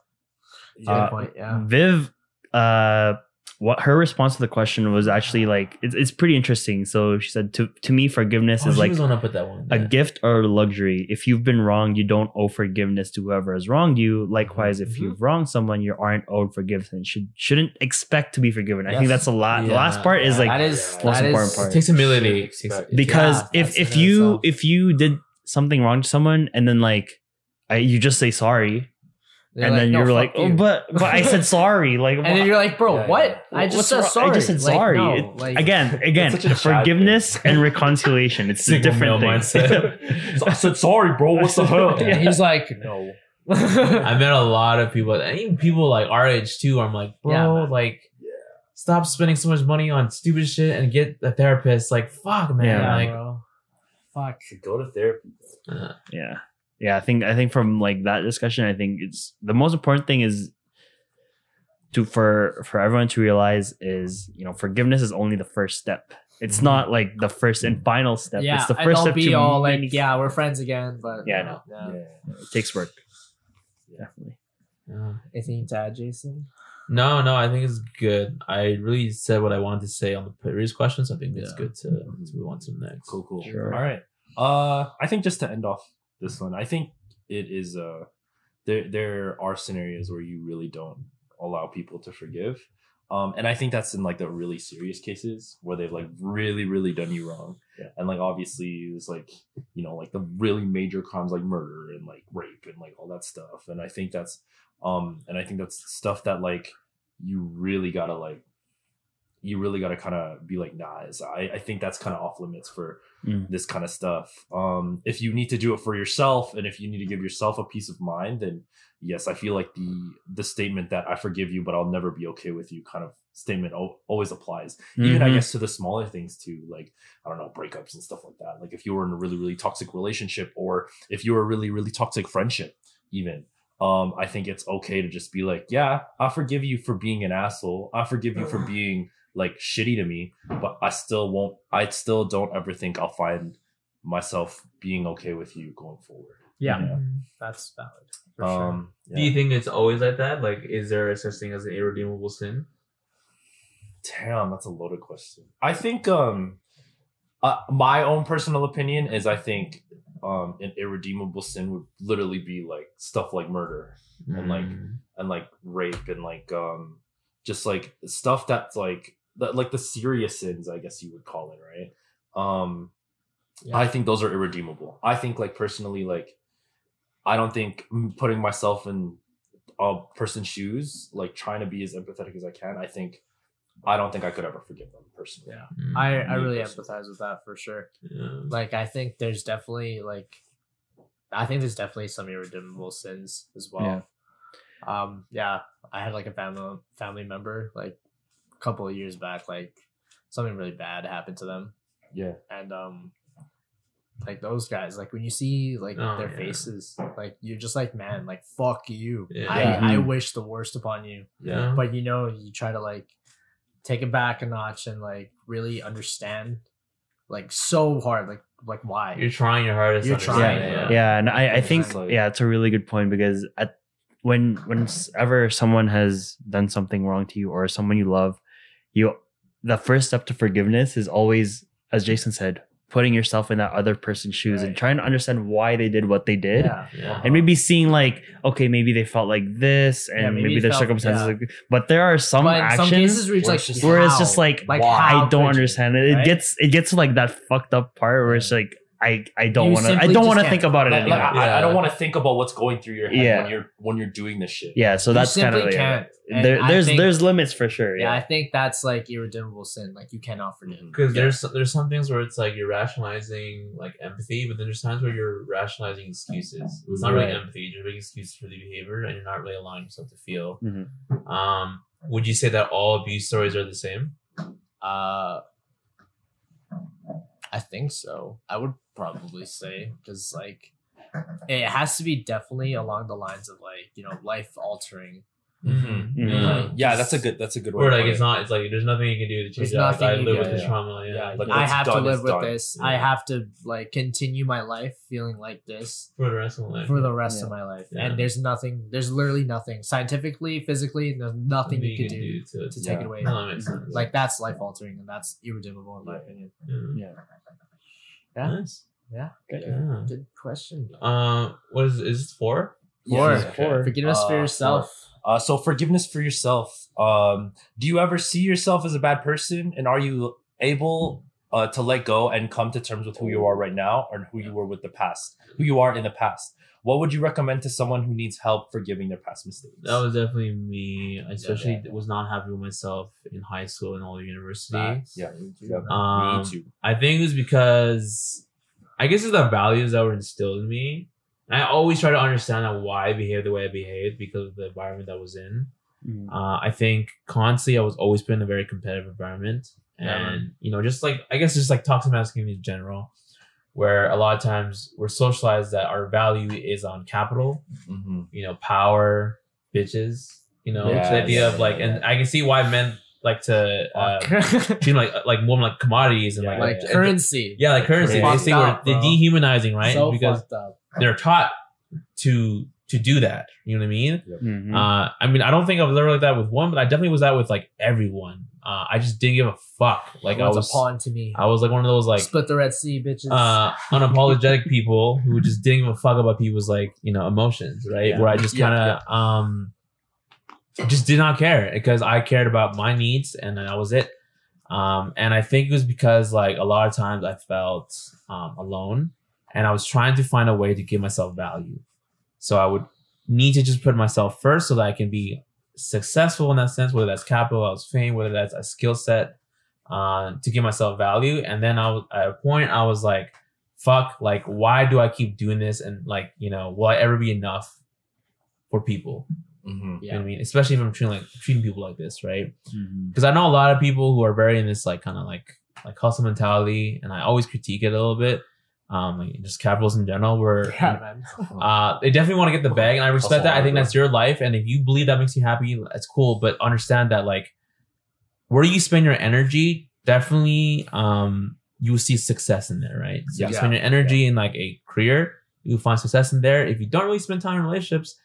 good Uh, point. Yeah. Viv, uh, what her response to the question was actually like it's it's pretty interesting. So she said to to me, forgiveness Oh, is like was the one that one. a gift or a luxury. If you've been wronged, you don't owe forgiveness to whoever has wronged you. Likewise, if Mhm. you've wronged someone, you aren't owed forgiveness. Should shouldn't expect to be forgiven. I think that's a lot. the last part is like that is yeah, most that important is- part. It takes humility. Should It because Yeah, if if you itself. if you did something wrong to someone and then like I, you just say sorry They're and then "No, you're fuck like oh you." but but I said [LAUGHS] sorry like and then you're like, bro, Yeah, what? yeah. I just What's said wrong? sorry. I just said Like, sorry. no, like, again again such a Chad forgiveness thing. and reconciliation it's [LAUGHS] a different male thing mindset. So [LAUGHS] I said sorry, bro. What's the hell? And he's like, no. I met a lot of people, and even people like our age too. I'm like, bro, Yeah, man. like, stop spending so much money on stupid shit and get a therapist. Like, fuck, man. Yeah. Yeah, like, bro. Fuck. Go to therapy. uh, yeah yeah i think i think from like that discussion i think it's the most important thing is to for for everyone to realize is you know forgiveness is only the first step it's Mhm. not like the first and final step Yeah, it's the first don't step be to all like, yeah, we're friends again, but Yeah, I you know. Yeah. it takes work definitely uh, Anything to add, Jason? no, no, I think it's good. I really said what I wanted to say on the previous questions. I think it's good to, to move on to the next. Cool, cool. Sure. All right. Uh, I think just to end off this one, I think it is. Uh, there there are scenarios where you really don't allow people to forgive. Um, and I think that's in like the really serious cases where they've like really, really done you wrong. Yeah. And like obviously was like, you know, like the really major crimes like murder and like rape and like all that stuff. And I think that's um and I think that's stuff that like you really gotta like you really got to kind of be like, nah, I, I think that's kind of off limits for Mm. this kind of stuff. Um, if you need to do it for yourself and if you need to give yourself a peace of mind, then yes, I feel like the the statement that I forgive you, but I'll never be okay with you kind of statement al- always applies. Even I Mhm. guess to the smaller things too, like I don't know, breakups and stuff like that. Like if you were in a really, really toxic relationship or if you were a really, really toxic friendship, even. Um, I think it's okay to just be like, yeah, I forgive you for being an asshole. I forgive you for being like shitty to me, but I still won't I still don't ever think I'll find myself being okay with you going forward. Yeah, Yeah. that's valid. For sure. Um Do you think it's always like that? Like, is there a such thing as an irredeemable sin? Damn, that's a loaded question. I think um uh, my own personal opinion is I think um an irredeemable sin would literally be like stuff like murder And, like, Mm. and like rape and like um just like stuff that's like that like the serious sins, I guess you would call it, right? Um Yeah. I think those are irredeemable. I think like personally like I don't think putting myself in a person's shoes, like trying to be as empathetic as I can, I think I don't think I could ever forgive them personally. Yeah. Mm. I, I really personally. empathize with that for sure. Yeah. Like I think there's definitely like I think there's definitely some irredeemable sins as well. Yeah. Um yeah, I had like a family family member like a couple of years back like something really bad happened to them Yeah. and um like those guys like when you see like Oh, their yeah. faces like you're just like man like fuck you Yeah. I Yeah. I wish the worst upon you Yeah. but you know you try to like take it back a notch and like really understand like so hard like like why You're trying your hardest. You're trying, it, yeah. yeah and i, I think yeah it's a really good point because at when whenever someone has done something wrong to you or someone you love you the first step to forgiveness is always as jason said putting yourself in that other person's shoes and trying to understand why they did what they did. Yeah Yeah. and maybe seeing like okay maybe they felt like this and Yeah, maybe maybe, their felt- circumstances like but there are some but actions some cases where it's like just- where it's just like, like I don't understand it. It right? gets it gets to like that fucked up part where it's like I I don't want to I don't want to think about it Like, anymore. like, I, I don't want to think about what's going through your head Yeah. when you're when you're doing this shit. yeah, so You that's kind of can't. There, there's think- there's limits for sure. yeah i think that's like irredeemable sin like you cannot forgive Mhm. Because Yeah. there's there's some things where it's like you're rationalizing like empathy, but then there's times where you're rationalizing excuses. It's not really empathy; you're making excuses for the behavior, and you're not really allowing yourself to feel. Mhm. Um, would you say that all abuse stories are the same? uh i think so. I would probably say because like it has to be definitely along the lines of like you know life altering Mhm. Mhm. Yeah. Yeah, that's a good that's a good way. Or like it's it. not. It's like there's nothing you can do to change There's it. Like, nothing I you live can with do. this trauma. Yeah. yeah, Like, i have to live with done. this Yeah. i have to like continue my life feeling like this for the rest of my life. for the rest Yeah. of my life Yeah. and there's nothing there's literally nothing scientifically physically there's nothing you can do to, to Yeah. take it away No, that makes sense. like that's life altering and that's irredeemable in my opinion yeah. yeah. Yeah. Nice. yeah Yeah. good question Uh, what is is it four? Four. Yeah, okay. Four. forgiveness Uh, for yourself Uh, so forgiveness for yourself. Um, do you ever see yourself as a bad person, and are you able uh, to let go and come to terms with who you are right now, or who you were with the past, who you are in the past? What would you recommend to someone who needs help forgiving their past mistakes? That was definitely me. I especially Yeah. was not happy with myself in high school and all university. Facts. Yeah. Yeah. Um, Me too. I think it was because I guess it's the values that were instilled in me. And I always try to understand why I behaved the way I behaved because of the environment that I was in. Mhm. Uh, I think constantly I was always put in a very competitive environment, and Yeah, you know, just like I guess just like toxic masculinity in general, where a lot of times we're socialized that our value is on capital, hmm you know, power, bitches, you know, Yeah, the idea of like, and I can see why men like to uh, treat them like like more like commodities and Yeah, like like and- currency yeah, like currency. Fucked Basically, we're up, they're dehumanizing, right? so because they're taught to to do that. You know what I mean? Mhm. Uh, I mean, I don't think I was ever like that with one, but I definitely was that with like everyone. Uh, I just didn't give a fuck. Like I was, a pawn to me I was like one of those like split the red sea bitches uh, unapologetic people who just didn't give a fuck about people's like you know emotions, right? Yeah. Where I just kind of um just did not care because I cared about my needs and that was it. Um, and I think it was because like a lot of times I felt um, alone and I was trying to find a way to give myself value. So I would need to just put myself first so that I can be successful in that sense, whether that's capital, was fame, whether that's a skill set, uh, to give myself value. And then I was at a point I was like, fuck, like why do I keep doing this? And like, you know, will I ever be enough for people? Mhm. You know what I mean? Especially if I'm treating like treating people like this, right? Because I know a lot of people who are very in this like kind of like like hustle mentality, and I always critique it a little bit. Um, like just capitalism in general, where [LAUGHS] Yeah, man. [LAUGHS] uh, they definitely want to get the bag, and I respect Hustle that. I think that's your life, and if you believe that makes you happy, that's cool. But understand that like where you spend your energy, definitely um you will see success in there, right? So Yeah. you spend your energy in like a career, you will find success in there. If you don't really spend time in relationships,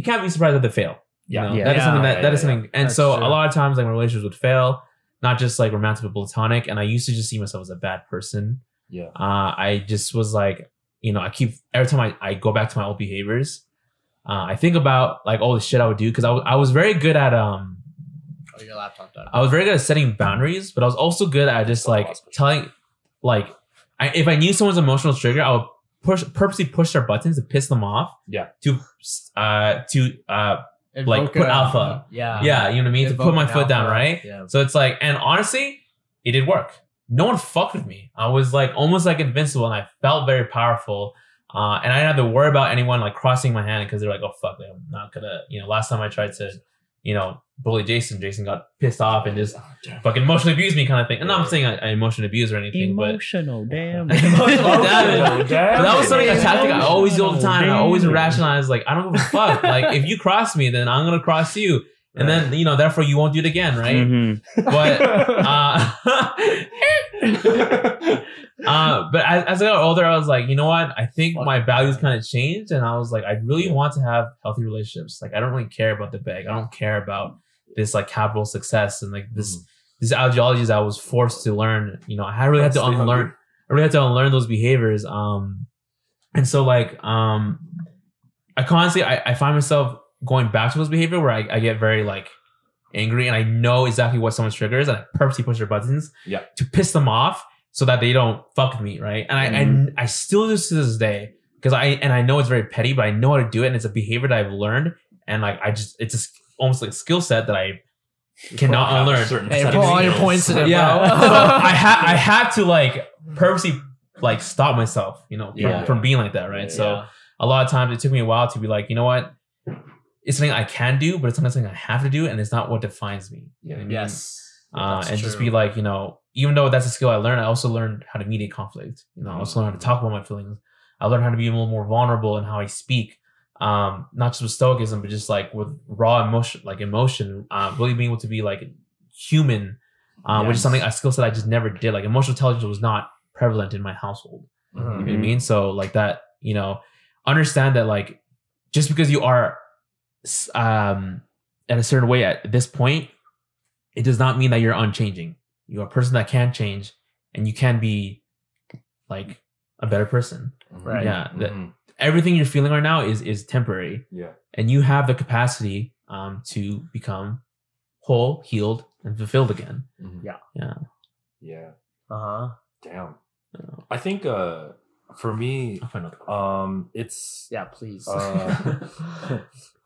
you can't be surprised that they fail. You Yeah. know? Yeah. that is something that Yeah, that is yeah, something. And That's so true. a lot of times like my relationships would fail, not just like romantic but platonic. And I used to just see myself as a bad person. Yeah. Uh, I just was like, you know, I keep every time I, I go back to my old behaviors, uh, I think about like all the shit I would do because I I was very good at um Oh, your laptop died. I was very good at setting boundaries, but I was also good at just like telling, like, I, if I knew someone's emotional trigger, I would push purposely push their buttons to piss them off. Yeah. To, uh, to uh, like, put an alpha. Yeah. yeah, you know what I mean, to put my an foot down, right? Yeah. So it's like, and honestly, it did work. No one fucked with me. I was like almost like invincible, and I felt very powerful. Uh, and I didn't have to worry about anyone like crossing my hand because they're like, oh fuck, I'm not gonna. You know, last time I tried to, you know, bully Jason, Jason got pissed off and just oh, fucking emotionally abused me, kind of thing. And I'm not saying I, I emotionally abuse or anything, but Emotional, [LAUGHS] damn. [LAUGHS] Emotional damage. But that was something a tactic I always do all the time. and I always rationalize like I don't give a fuck. like if you cross me, then I'm gonna cross you, and then you know therefore you won't do it again, right? Mhm. But [LAUGHS] uh, [LAUGHS] uh, but as, as I got older, I was like, you know what? I think my values kind of changed, and I was like, I really want to have healthy relationships. Like I don't really care about the bag. I don't care about this like capital success and like this these ideologies I was forced to learn. You know, I really had to unlearn. hungry. I really had to unlearn those behaviors. Um, and so like um, I constantly I, I find myself going back to those behavior where I, I get very like angry and I know exactly what someone's triggers and I purposely push their buttons Yeah. to piss them off so that they don't fuck with me, right? And I mm-hmm. and I still do this to this day because I and I know it's very petty, but I know how to do it and it's a behavior that I've learned and like I just it's just almost like a skill set that I cannot Have a unlearn. certain Hey, set put all your points in it, Yeah, bro. so [LAUGHS] I had I had to like purposely like stop myself, you know, from, Yeah. from being like that, right? Yeah. So a lot of times it took me a while to be like, you know what, it's something I can do, but it's not something I have to do, and it's not what defines me. You know what I mean? yes. uh, and just be like, you know, even though that's a skill I learned, I also learned how to mediate conflict. You know, I also learned how to talk about my feelings. I learned how to be a little more vulnerable in how I speak. Um, not just with stoicism, but just like with raw emotion, like emotion, uh, really being able to be like human, uh, which is something a skill set I just never did. Like emotional intelligence was not prevalent in my household. You know what I mean? So like that, you know, understand that like just because you are um in a certain way at this point, it does not mean that you're unchanging. You're a person that can change and you can be like a better person. Right. Yeah. that- Mhm. everything you're feeling right now is is temporary Yeah. and you have the capacity um to become whole, healed, and fulfilled again. Mhm. Yeah. Yeah. Yeah. Uh huh. Damn. I think uh for me I'll find out. um it's Yeah, please. Uh, [LAUGHS]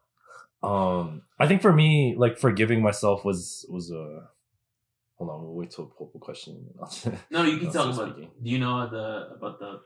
um I think for me like forgiving myself was was a hold on we'll wait till pull up the question [LAUGHS] No, you can tell about. Do you know the about the?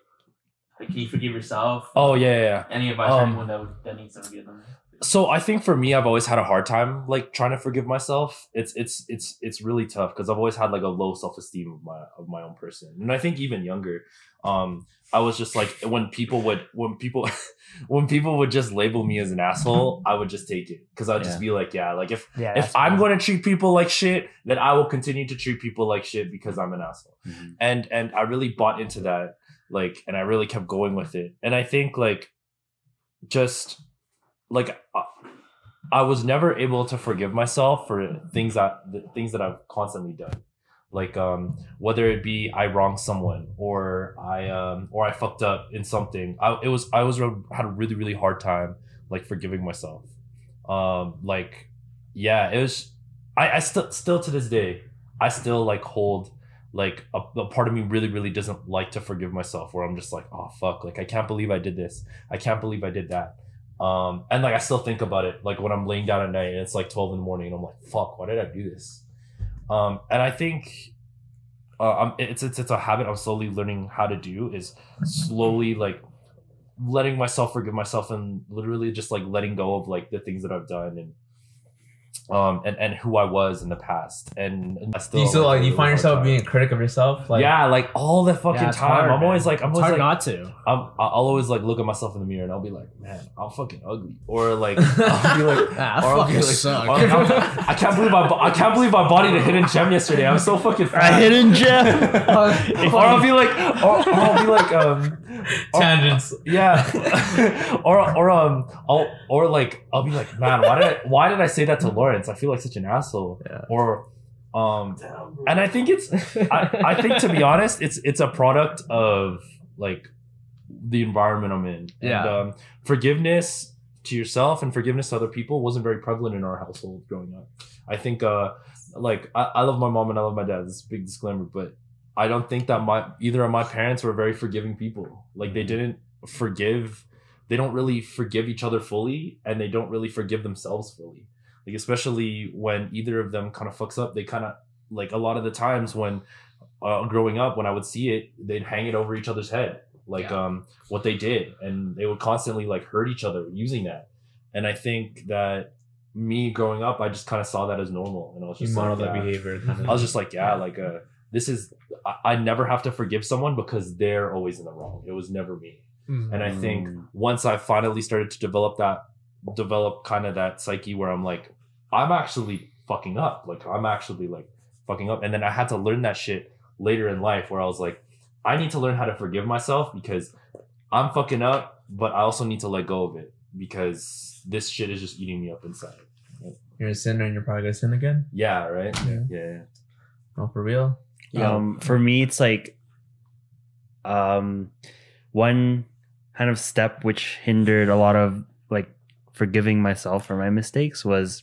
Like, can you forgive yourself? oh yeah yeah, yeah. Any advice Um, for anyone that would, that needs to forgive them? So I think for me, I've always had a hard time like trying to forgive myself. It's it's it's it's really tough because I've always had like a low self esteem of my of my own person, and I think even younger, um, I was just like when people would when people [LAUGHS] when people would just label me as an asshole, I would just take it because I'd just be like, yeah, like if yeah. if I'm going to treat people like shit, then I will continue to treat people like shit because I'm an asshole Mhm. and and I really bought into that like and I really kept going with it and I think like just like I, I was never able to forgive myself for things that things that I've constantly done. Like um whether it be I wronged someone or I um or I fucked up in something I it was I was had a really really hard time like forgiving myself. Um like yeah it was I I still still to this day I still like hold like a, a part of me really really doesn't like to forgive myself where i'm just like oh fuck like i can't believe i did this. I can't believe i did that Um, and like I still think about it, like when I'm laying down at night and it's like 12 in the morning, and I'm like, fuck, why did I do this? Um, and I think uh, it's it's it's a habit I'm slowly learning how to do is slowly like letting myself forgive myself and literally just like letting go of like the things that I've done and um and and who I was in the past and, and I Do you still like? You find yourself time. being a critic of yourself? Like, yeah, like all the fucking Yeah, time. hard, I'm always like, I'm it's always hard like, not to. I'm, I'll always like look at myself in the mirror and I'll be like, man, I'm fucking ugly, or like [LAUGHS] I'll be like, Ah, I or I'll be fucking like, suck. or I can't believe I, I can't believe I bodied a hidden gem yesterday. I'm so fucking A fat. hidden gem. [LAUGHS] or I'll be like, or, or I'll be like, um, [LAUGHS] or- Tangents. [LAUGHS] yeah, [LAUGHS] or or um, I'll or like I'll be like, man, why did I, why did I say that to Lawrence? I feel like such an asshole. Yeah. Or um, and I think it's I, I think to be honest, it's it's a product of like the environment I'm in. Yeah. And um, forgiveness to yourself and forgiveness to other people wasn't very prevalent in our household growing up. I think uh like I, I love my mom and I love my dad. This is a big disclaimer, but I don't think that my either of my parents were very forgiving people. Like they didn't forgive they don't really forgive each other fully and they don't really forgive themselves fully. Like especially when either of them kind of fucks up, they kind of like a lot of the times when uh, growing up when I would see it, they'd hang it over each other's head, like Yeah. um what they did, and they would constantly like hurt each other using that. And I think that me growing up, I just kind of saw that as normal, and I was just model like, that yeah. behavior. I was just like, yeah, like uh, this is I, I never have to forgive someone because they're always in the wrong. It was never me. Mm. And I think once I finally started to develop that, develop kind of that psyche where I'm like, I'm actually fucking up. Like I'm actually like fucking up. And then I had to learn that shit later in life where I was like, I need to learn how to forgive myself because I'm fucking up, but I also need to let go of it because this shit is just eating me up inside. You're a sinner and you're probably gonna sin again. Yeah, right? Yeah. Yeah. Oh, for real? Um, for me, it's like um, one kind of step which hindered a lot of like forgiving myself for my mistakes was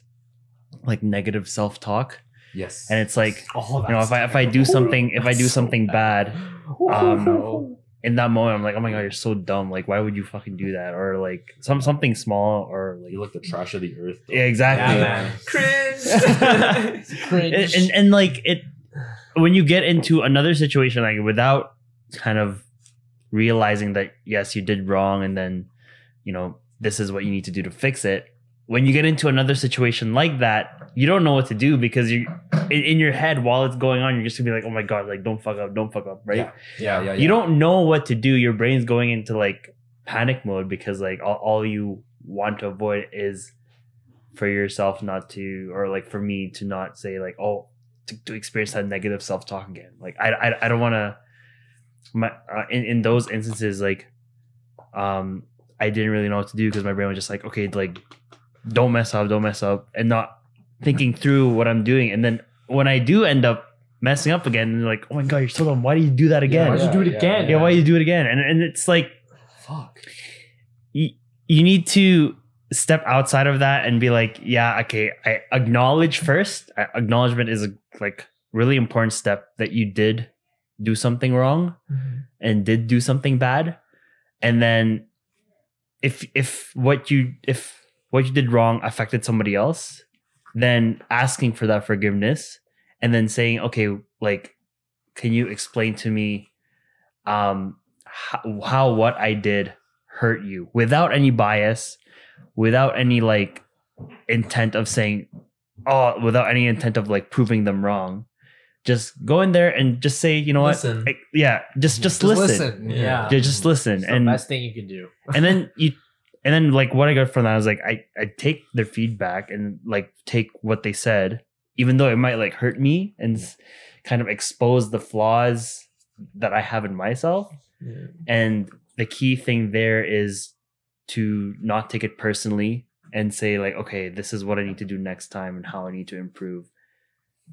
like negative self talk, Yes. and it's like Oh, you know if I if I do something if I do something bad, um, [LAUGHS] in that moment I'm like oh my god you're so dumb like why would you fucking do that or like some something small or like you look the trash of the earth. yeah, exactly. Yeah, man. Cringe. [LAUGHS] [LAUGHS] Cringe. and, and and like it when you get into another situation like without kind of realizing that yes you did wrong and then you know this is what you need to do to fix it when you get into another situation like that you don't know what to do because you in, in your head while it's going on you're just gonna be like oh my god like don't fuck up don't fuck up right Yeah. Yeah, yeah, yeah. you don't know what to do your brain's going into like panic mode because like all, all you want to avoid is for yourself not to or like for me to not say like oh to, to experience that negative self-talk again like i i, I don't want to my uh, in, in those instances like um i didn't really know what to do because my brain was just like okay like don't mess up don't mess up and not thinking through what i'm doing and then when i do end up messing up again and like oh my god you're so dumb why do you do that again why'd you do it again? yeah, why do you do it again? And and it's like Fuck. you, you need to step outside of that and be like, yeah, okay, I acknowledge first. Acknowledgement is a like really important step that you did do something wrong and did do something bad. And then if if what you if what you did wrong affected somebody else, then asking for that forgiveness and then saying, okay, like can you explain to me um how, how what I did hurt you without any bias, without any like intent of saying, oh, without any intent of like proving them wrong. Just go in there and just say, you know Listen. what? I- yeah, just just, listen. Yeah. Yeah, just listen. It's the and best thing you can do. and then you and then like what I got from that was like I I take their feedback and like take what they said, even though it might like hurt me and s- kind of expose the flaws that I have in myself. And the key thing there is to not take it personally and say like, okay, this is what I need to do next time and how I need to improve.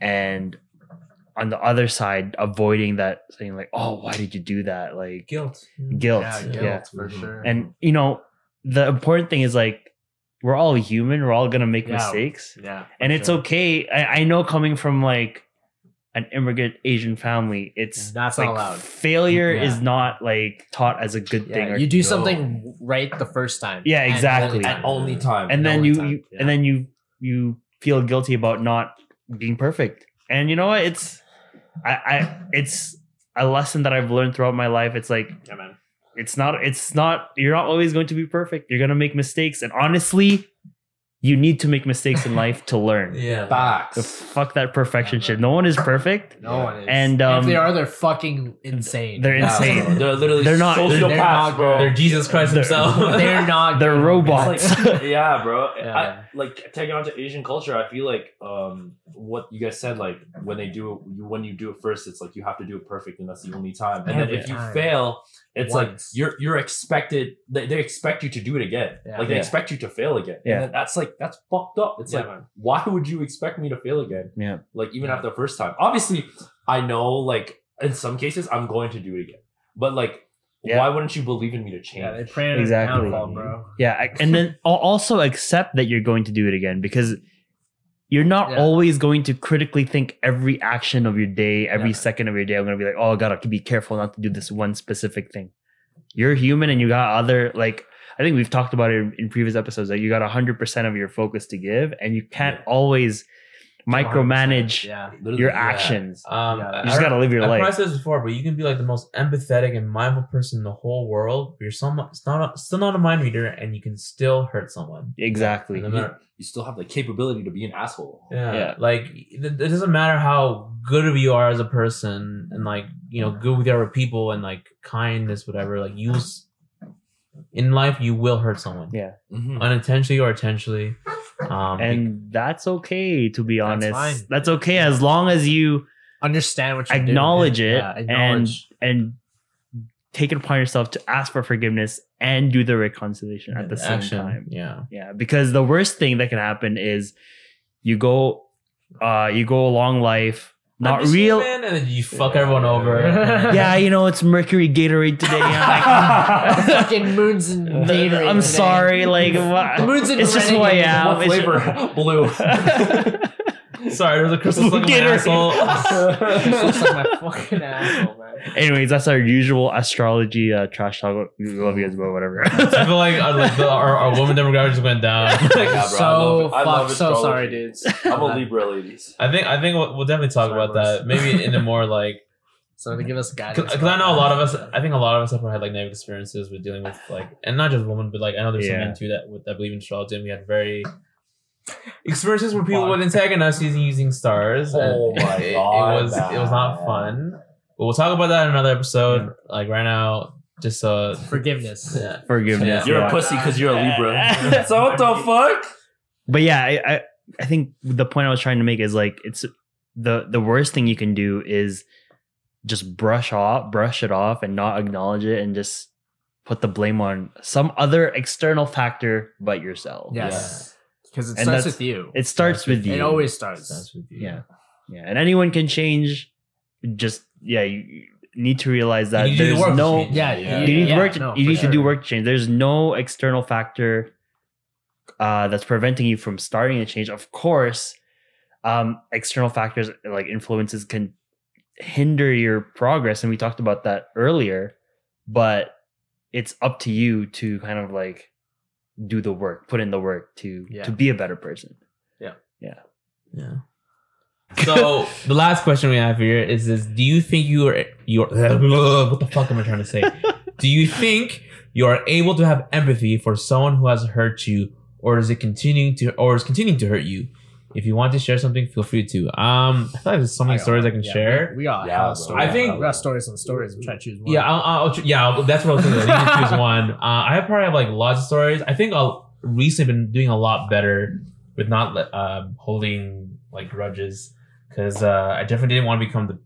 And on the other side, avoiding that saying like, oh, why did you do that? Like Guilt. guilt. Yeah, yeah. guilt for Mhm. sure. And you know, the important thing is like we're all human. We're all gonna make Yeah. mistakes, yeah, and for it's okay. I, I know coming from like an immigrant Asian family, it's That's like not allowed. failure Yeah. is not like taught as a good thing. Yeah, or- you do No. something right the first time. Yeah, exactly. only At only time. and then only you, time, you yeah. and then you you feel guilty about not being perfect. And you know what? It's I, I it's a lesson that I've learned throughout my life. It's like Yeah, man. it's not it's not you're not always going to be perfect. You're gonna make mistakes. And honestly, you need to make mistakes in life to learn. [LAUGHS] Yeah. The Facts. fuck that perfection shit. No one is perfect. [LAUGHS] No one is. And, if um, they are, they're fucking insane. They're insane. bro. They're literally They're not- sociopaths, they're- they're not bro. They're Jesus Christ They're- himself. [LAUGHS] They're not. They're good. robots. Like, yeah, bro. Yeah, I, like taking on to Asian culture, I feel like um, what you guys said, like when they do it, when you do it first, it's like you have to do it perfect, and that's the only time. And then Every if you time. fail, it's like you're you're expected. They, they expect you to do it again. Yeah. like they Yeah. expect you to fail again. Yeah. And that's like that's fucked up. It's Yeah, like man. why would you expect me to fail again? Yeah. Like even Yeah. after the first time. Obviously, I know like in some cases I'm going to do it again, but like. Yeah. Why wouldn't you believe in me to change? Yeah, they pray Exactly. exactly. downfall, bro. Yeah, and then also accept that you're going to do it again because you're not Yeah. always going to critically think every action of your day, every Yeah. second of your day. I'm gonna be like, oh, I gotta be careful not to do this one specific thing. You're human, and you got other like I think we've talked about it in, previous episodes. That you got hundred percent of your focus to give, and you can't Yeah. always micromanage Yeah. Literally, your yeah. actions. Um, Yeah. You just gotta live your I life. probably said this before, but you can be like the most empathetic and mindful person in the whole world. But you're some, it's not a, still not a mind reader, and you can still hurt someone. Exactly. No matter- you still have the capability to be an asshole. Yeah. Yeah. Like it, it doesn't matter how good of you are as a person and like, you know, good with other people and like kindness, whatever, like you s- in life you will hurt someone. Yeah. Mhm. Unintentionally or intentionally. Um and that's okay to be That's honest. fine. That's okay as long as you Understand what you're doing. acknowledge it Yeah, acknowledge. and and take it upon yourself to ask for forgiveness and do the reconciliation at the same action. time. Yeah. Yeah, because the worst thing that can happen is you go uh you go along life not I'm real human, and then you fuck everyone over. [LAUGHS] yeah, you know, it's Mercury Gatorade today. Yeah, [LAUGHS] fucking moons and Gatorade I'm today. sorry, like what? The moons and it's just who I am. What flavor? [LAUGHS] Blue. Sorry, there was a crystal stuck in my Gatorade. asshole. [LAUGHS] Looks like my fucking asshole, man. Anyways, that's our usual astrology uh, trash talk. We love you guys, but whatever. I feel like, uh, like the, our, our woman demographic just went down. [LAUGHS] Yeah, bro, I so it. I love fuck, so astrology. sorry, dudes. I'm a Libra, ladies. I think I think we'll, we'll definitely talk Sorry, about boys. that. Maybe in a [LAUGHS] more like So to give us guidance. because I know a lot of us. I think a lot of us have had like negative experiences with dealing with like, and not just women, but like I know there's some Yeah. men too that with that believe in astrology. And we had very experiences where people Fuck. would antagonize us using using stars. and Oh my it, God, It was it was not fun. But we'll talk about that in another episode. Like right now, just uh, forgiveness. yeah. Forgiveness. You're yeah. a pussy because you're a Libra. [LAUGHS] [LAUGHS] so what the fuck? but yeah, I, I I think the point I was trying to make is like it's the the worst thing you can do is just brush off, brush it off, and not acknowledge it, and just put the blame on some other external factor but yourself. Yes. Because it And starts with you. It starts with you. It always starts. That's with you. Yeah. Yeah, and anyone can change. Just yeah, you, you need to realize that You need to do the there's no. Yeah, Yeah. You need yeah, work. To, no, you for need to do work to change. There's no external factor uh, that's preventing you from starting a change. Of course, um, external factors like influences can hinder your progress, and we talked about that earlier. But it's up to you to kind of like do the work, put in the work to Yeah. to be a better person. Yeah. Yeah. Yeah. So [LAUGHS] the last question we have here is: this do you think you are you are [LAUGHS] what the fuck am I trying to say? do you think you are able to have empathy for someone who has hurt you, or is it continuing to or is continuing to hurt you? If you want to share something, feel free to. Um, I feel like there's so many I got stories I can Yeah, share. We, we got Yeah, stories. I think- we got stories on stories. I'm trying to choose one. Yeah, I'll, I'll, yeah, I'll, that's what I was thinking. You can choose one. [LAUGHS] Uh, I have probably have like lots of stories. I think I'll recently been doing a lot better with not let- um, holding like grudges because uh, I definitely didn't want to become the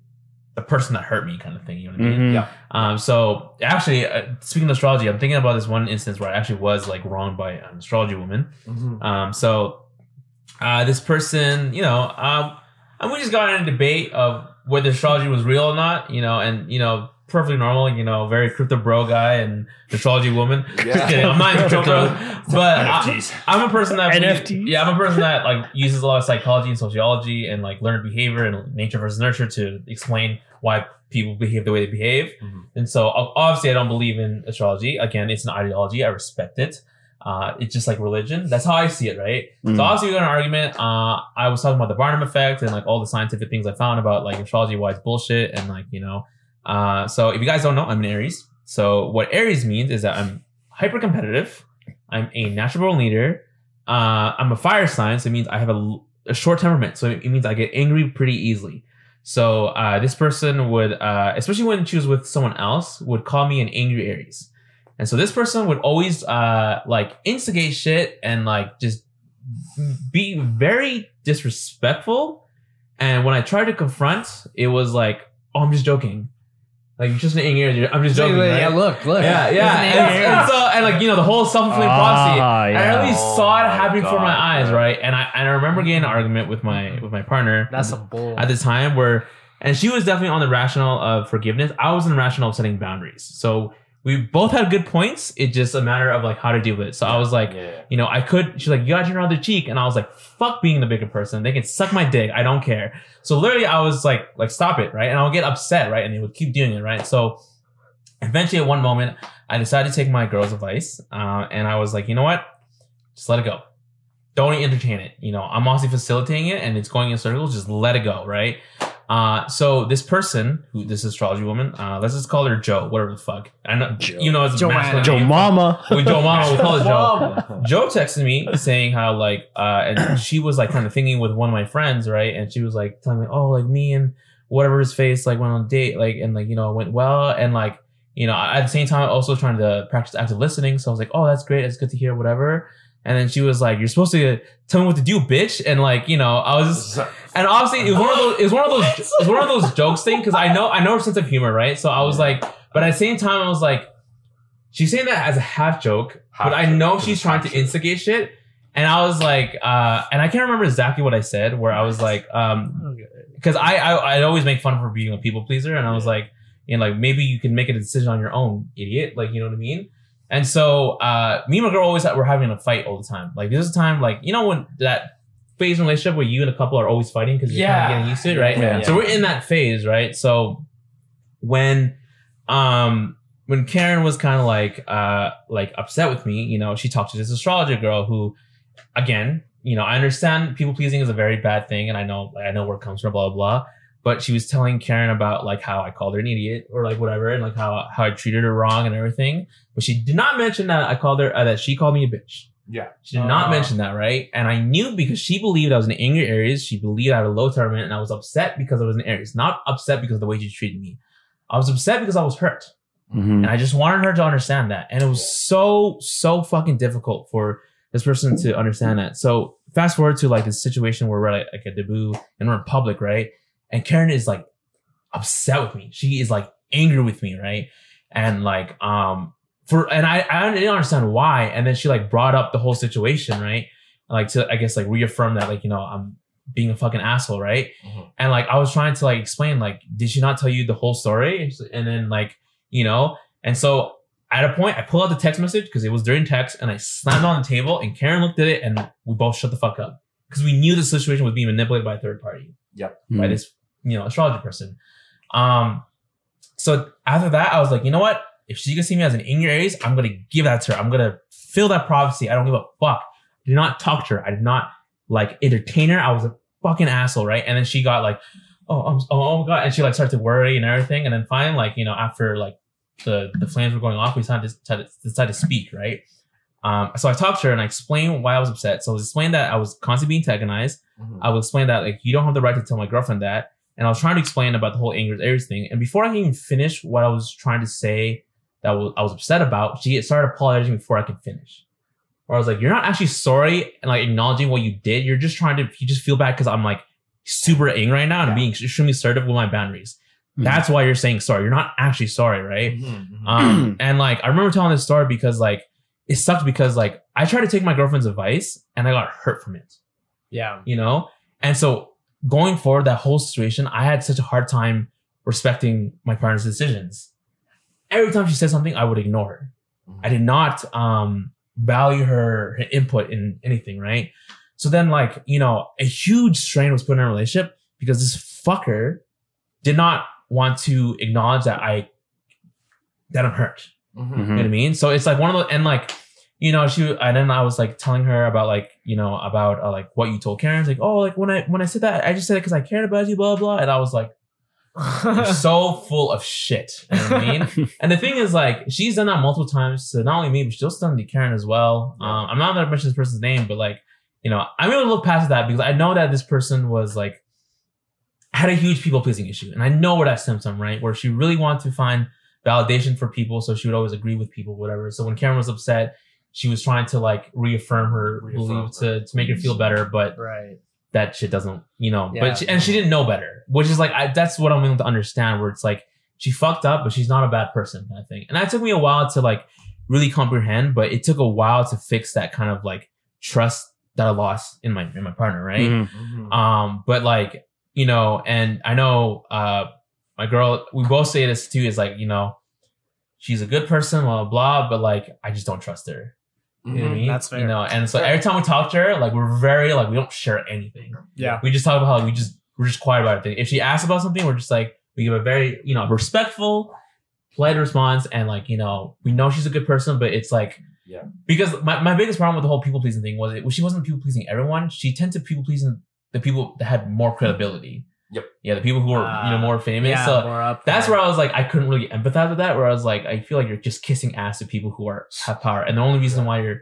the person that hurt me, kind of thing. You know what I mean? Mhm. Yeah. Um, so actually, uh, speaking of astrology, I'm thinking about this one instance where I actually was like wronged by an astrology woman. Mhm. Um, so uh, this person, you know, um, and we just got in a debate of whether astrology was real or not, you know, and you know, perfectly normal, you know, very crypto bro guy and astrology woman. [LAUGHS] Yeah. Just kidding, I'm not into [LAUGHS] crypto, but I, NFTs. I'm a person that NFTs? yeah, I'm a person that like uses a lot of psychology and sociology and like learned behavior and nature versus nurture to explain why people behave the way they behave. Mhm. And so obviously I don't believe in astrology. Again, it's an ideology. I respect it. Uh, it's just like religion. That's how I see it, right? Mm. So obviously we got an argument. Uh, I was talking about the Barnum effect and like all the scientific things I found about like astrology, why it's bullshit, and like you know. Uh, so if you guys don't know, I'm an Aries. So what Aries means is that I'm hyper competitive. I'm a natural born leader. Uh, I'm a fire sign, so it means I have a short temperament. So it means I get angry pretty easily. So uh, this person would, uh, especially when she was with someone else, would call me an angry Aries. And so this person would always uh, like instigate shit and like just be very disrespectful. And when I tried to confront, it was like, "Oh, I'm just joking. Like you're just an angry Aries. I'm just joking." yeah, right? look, look. yeah, yeah. And, and so and like you know the whole self fulfilling prophecy. Ah, I yeah. really Oh saw it my happening before my eyes, right? And I and I remember getting an argument with my with my partner That's some bull. at the time where and she was definitely on the rational of forgiveness. I was in the rational of setting boundaries. So we both had good points. It's just a matter of like how to deal with it. So I was like, yeah. you know, I could. She's like, you gotta turn around the cheek, and I was like, fuck being the bigger person. They can suck my dick. I don't care. So literally, I was like, like stop it, right? And I'll get upset, right? And they would keep doing it, right? So eventually, at one moment, I decided to take my girl's advice, uh, and I was like, you know what? Just let it go. Don't entertain it. You know, I'm also facilitating it, and it's going in circles. Just let it go, right? Uh, so this person, who this astrology woman, uh, let's just call her Joe, whatever the fuck. I know, Joe. you know, it's a Joanna. masculine Joe name. Mama. We Joe Mama, we call her Joe. Joe texted me saying how like uh and she was like kind of thinking with one of my friends, right? And she was like telling me, oh, like me and whatever his face like went on a date, like and like you know it went well, and like you know at the same time also trying to practice active listening. So I was like, oh, that's great, it's good to hear, whatever. And then she was like, "You're supposed to tell me what to do, bitch." And like, you know, I was just, and obviously it was one of those, it was one of those, it was one of those jokes thing because I know, I know her sense of humor, right? So I was like, but at the same time, I was like, she's saying that as a half joke, Half but I know she's trying to instigate shit. And I was like, uh, and I can't remember exactly what I said, where I was like, um, because I, I I always make fun of her being a people pleaser, and I was like, you know, like maybe you can make a decision on your own, idiot. Like you know what I mean? And so uh, me and my girl always had, were having a fight all the time. Like there's a time like you know when that phase in relationship where you and a couple are always fighting because you're kind Yeah. of getting used to it, right? Yeah. So we're in that phase, right? So when um when Karen was kind of like uh like upset with me, you know, she talked to this astrologer girl who again, you know, I understand people pleasing is a very bad thing and I know I know where it comes from, blah blah blah. But she was telling Karen about like how I called her an idiot or like whatever and like how how I treated her wrong and everything. But she did not mention that I called her uh, that she called me a bitch. Yeah. She did not Uh. mention that, right? And I knew because she believed I was an angry Aries. She believed I had a low temperament, and I was upset because I was an Aries. Not upset because of the way she treated me. I was upset because I was hurt, Mhm. and I just wanted her to understand that. And it was so so fucking difficult for this person to understand that. So fast forward to like this situation where we're like, like a debut and we're in public, right? And Karen is like upset with me. She is like angry with me, right? And like um for and I I didn't understand why. And then she like brought up the whole situation, right? Like to I guess like reaffirm that like you know I'm being a fucking asshole, right? Mhm. And like I was trying to like explain like did she not tell you the whole story? And then like you know and so at a point I pull out the text message because it was during text and I slammed it on the table and Karen looked at it and we both shut the fuck up because we knew the situation was being manipulated by a third party by Mhm. this you know astrology person. Um, so after that, I was like, you know what? If she can see me as an angry Aries, I'm gonna give that to her. I'm gonna fill that prophecy. I don't give a fuck. I did not talk to her. I did not like entertain her. I was a fucking asshole, right? And then she got like, oh, I'm, oh, oh my god, and she like started to worry and everything. And then finally, like you know, after like the the flames were going off, we decided to decided to speak, right? Um, so I talked to her and I explained why I was upset. So I was explained that I was constantly being antagonized. Mhm. I will explain that like you don't have the right to tell my girlfriend that. And I was trying to explain about the whole anger Aries thing. And before I can even finish what I was trying to say that was, I was upset about, she started apologizing before I could finish. Or I was like, you're not actually sorry and like acknowledging what you did. You're just trying to, you just feel bad because I'm like super angry right now and I'm being extremely assertive with my boundaries. Mhm. That's why you're saying sorry. You're not actually sorry, right? Mhm, mhm. Um, [CLEARS THROAT] and like I remember telling this story because like it sucked because like I tried to take my girlfriend's advice and I got hurt from it Yeah. you know? And so going forward, that whole situation, I had such a hard time respecting my partner's decisions. every time she said something, I would ignore her. I did not um value her, her input in anything, right? So then, like, you know, a huge strain was put in our relationship because this fucker did not want to acknowledge that I that I'm hurt. Mhm. You know what I mean? So it's like one of the and like, you know, she and then I was like telling her about like, you know, about uh, like what you told Karen. It's like, oh, like when I when I said that, I just said it because I cared about you, blah blah. And I was like, you're [LAUGHS] so full of shit. You know what I mean? [LAUGHS] and the thing is, like, she's done that multiple times to not only me, but she's also done to Karen as well. Um, I'm not gonna mention this person's name, but like, you know, I'm to look past that because I know that this person was like had a huge people pleasing issue, and I know where that stems from, right? Where she really wanted to find validation for people, so she would always agree with people, whatever. So when Karen was upset, she was trying to like reaffirm her Reaffirm belief her. to to make her feel better, but right. that shit doesn't, you know. Yeah. But she, and she didn't know better, which is like I, that's what I'm willing to understand. Where it's like she fucked up, but she's not a bad person, kind of thing. And that took me a while to like really comprehend, but it took a while to fix that kind of like trust that I lost in my in my partner, right? Mhm. Mhm. Um, but like you know, and I know uh my girl, we both say this too, is like you know, she's a good person, blah blah blah, but like I just don't trust her. You know what I Mhm. mean? That's fair. You know, and so every time we talk to her, like we're very like we don't share anything. Yeah. We just talk about how we just we're just quiet about it. If she asks about something, we're just like we give a very you know respectful, polite response, and like you know we know she's a good person, but it's like Yeah. because my, my biggest problem with the whole people pleasing thing was it well, she wasn't people pleasing everyone. She tended to people pleasing the people that had more credibility. Yep. Yeah, the people who were you know Ah, more famous. Yeah, so more up that's where I was like, I couldn't really empathize with that. Where I was like, I feel like you're just kissing ass to people who are have power, and the only reason why you're,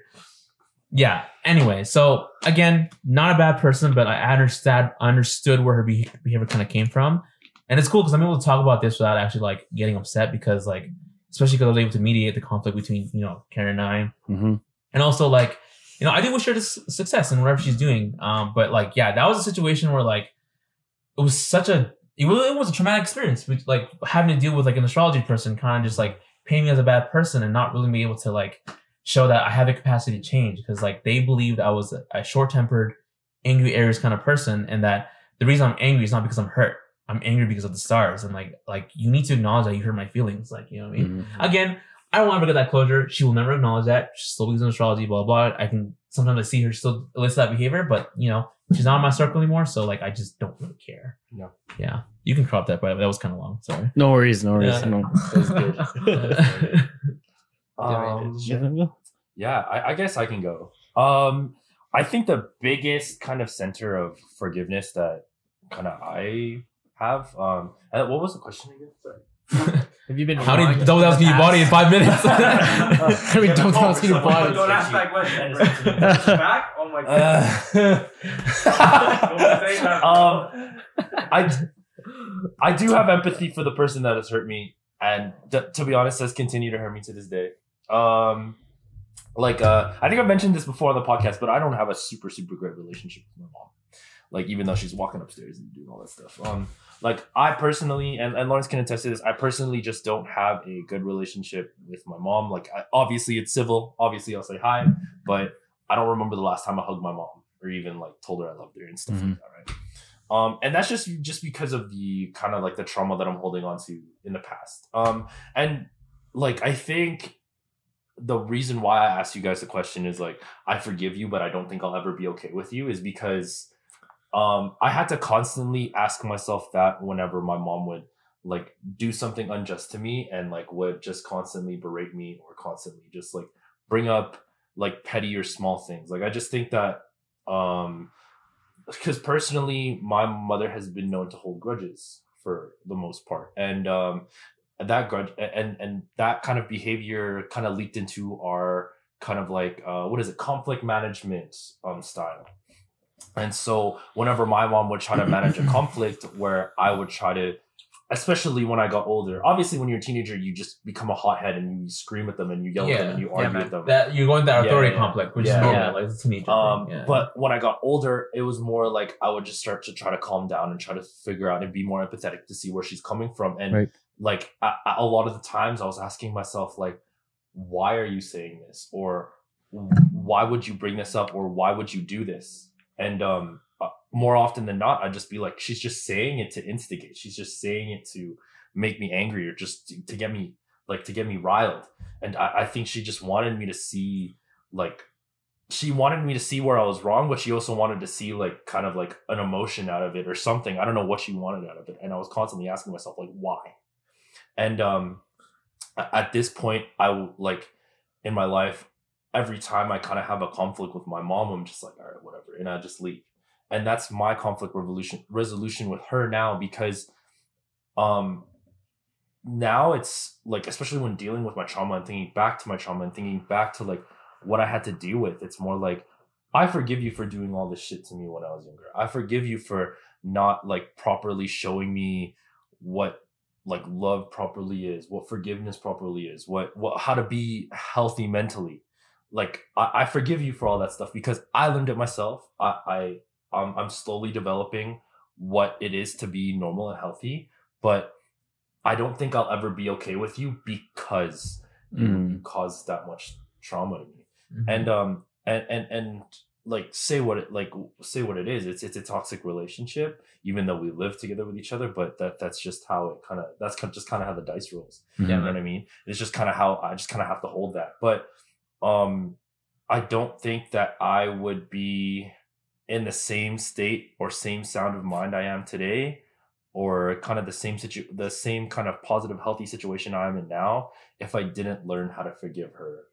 yeah. Anyway, so again, not a bad person, but I understand understood where her behavior kind of came from, and it's cool because I'm able to talk about this without actually like getting upset because like, especially because I was able to mediate the conflict between you know Karen and I, Mhm. and also like, you know, I do wish her this success in whatever she's doing. Um, but like, yeah, that was a situation where like, it was such a it was, it was a traumatic experience. Which, like having to deal with like an astrology person, kind of just like painting me as a bad person and not really being able to like show that I have the capacity to change because like they believed I was a, a short tempered, angry Aries kind of person, and that the reason I'm angry is not because I'm hurt. I'm angry because of the stars, and like like you need to acknowledge that you hurt my feelings. Like you know what I mean. Mhm. Again, I don't want to get that closure. She will never acknowledge that. She still believes in astrology, Blah blah, blah. I can sometimes I see her still elicit that behavior, but you know, she's not in my circle anymore. So like I just don't really care. No. Yeah. You can crop that, but that was kind of long. Sorry. No worries, no worries. Yeah. No. That was good. [LAUGHS] [LAUGHS] Um, Yeah. yeah, I, I guess I can go. Um, I think the biggest kind of center of forgiveness that kind of I have. Um, what was the question again? Sorry. [LAUGHS] Have you been? How wrong many double downs can you body in five minutes? [LAUGHS] How many double downs can you body? [LAUGHS] Don't ask that question. Back? Oh my god. Uh, um, I I do have empathy for the person that has hurt me, and th- to be honest, has continued to hurt me to this day. Um, like uh, I think I've mentioned this before on the podcast, but I don't have a super super great relationship with my mom. Like even though she's walking upstairs and doing all that stuff. Um, like I personally, and, and Lawrence can attest to this, I personally just don't have a good relationship with my mom. Like I, obviously it's civil. Obviously I'll say hi, but I don't remember the last time I hugged my mom or even like told her I loved her and stuff like that, right? Um, and that's just just because of the kind of like the trauma that I'm holding on to in the past. Um, and like I think the reason why I asked you guys the question is like I forgive you, but I don't think I'll ever be okay with you is because um I had to constantly ask myself that whenever my mom would like do something unjust to me and like would just constantly berate me or constantly just like bring up like petty or small things. Like I just think that um because personally my mother has been known to hold grudges for the most part. And um that grudge and and that kind of behavior kind of leaked into our kind of like uh what is it conflict management um style and so whenever my mom would try to manage a [CLEARS THROAT] conflict where i would try to especially when i got older obviously when you're a teenager you just become a hothead and you scream at them and you yell at them and you argue man. with them that you're going that authority yeah. conflict, which Yeah. is normal. Yeah. Like it's a teenager. um. Yeah. but when I got older, it was more like I would just start to try to calm down and try to figure out and be more empathetic to see where she's coming from. And Right. like I, I- a lot of the times, I was asking myself like, why are you saying this, or why would you bring this up, or why would you do this? And um, uh, more often than not, I'd just be like, she's just saying it to instigate. She's just saying it to make me angry or just to, to get me like to get me riled. And I, I think she just wanted me to see like she wanted me to see where I was wrong, but she also wanted to see like kind of like an emotion out of it or something. I don't know what she wanted out of it. And I was constantly asking myself, like, why? And um at this point, I like in my life, every time I kind of have a conflict with my mom, I'm just like, all right, whatever, and I just leave. And that's my conflict revolution resolution with her now because um now it's like especially when dealing with my trauma and thinking back to my trauma and thinking back to like what I had to deal with, it's more like I forgive you for doing all this shit to me when I was younger. I forgive you for not like properly showing me what like love properly is, what forgiveness properly is, what what how to be healthy mentally. Like I, I forgive you for all that stuff because I learned it myself. I I um, I'm slowly developing what it is to be normal and healthy, but I don't think I'll ever be okay with you because you, Mm. you caused that much trauma to me Mhm. and um and and and like say what it like say what it is it's it's a toxic relationship even though we live together with each other but that that's just how it kind of that's kind just kind of how the dice rolls you know what i mean it's just kind of how i just kind of have to hold that but um i don't think that i would be in the same state or same sound of mind i am today or kind of the same situ the same kind of positive healthy situation i'm in now if i didn't learn how to forgive her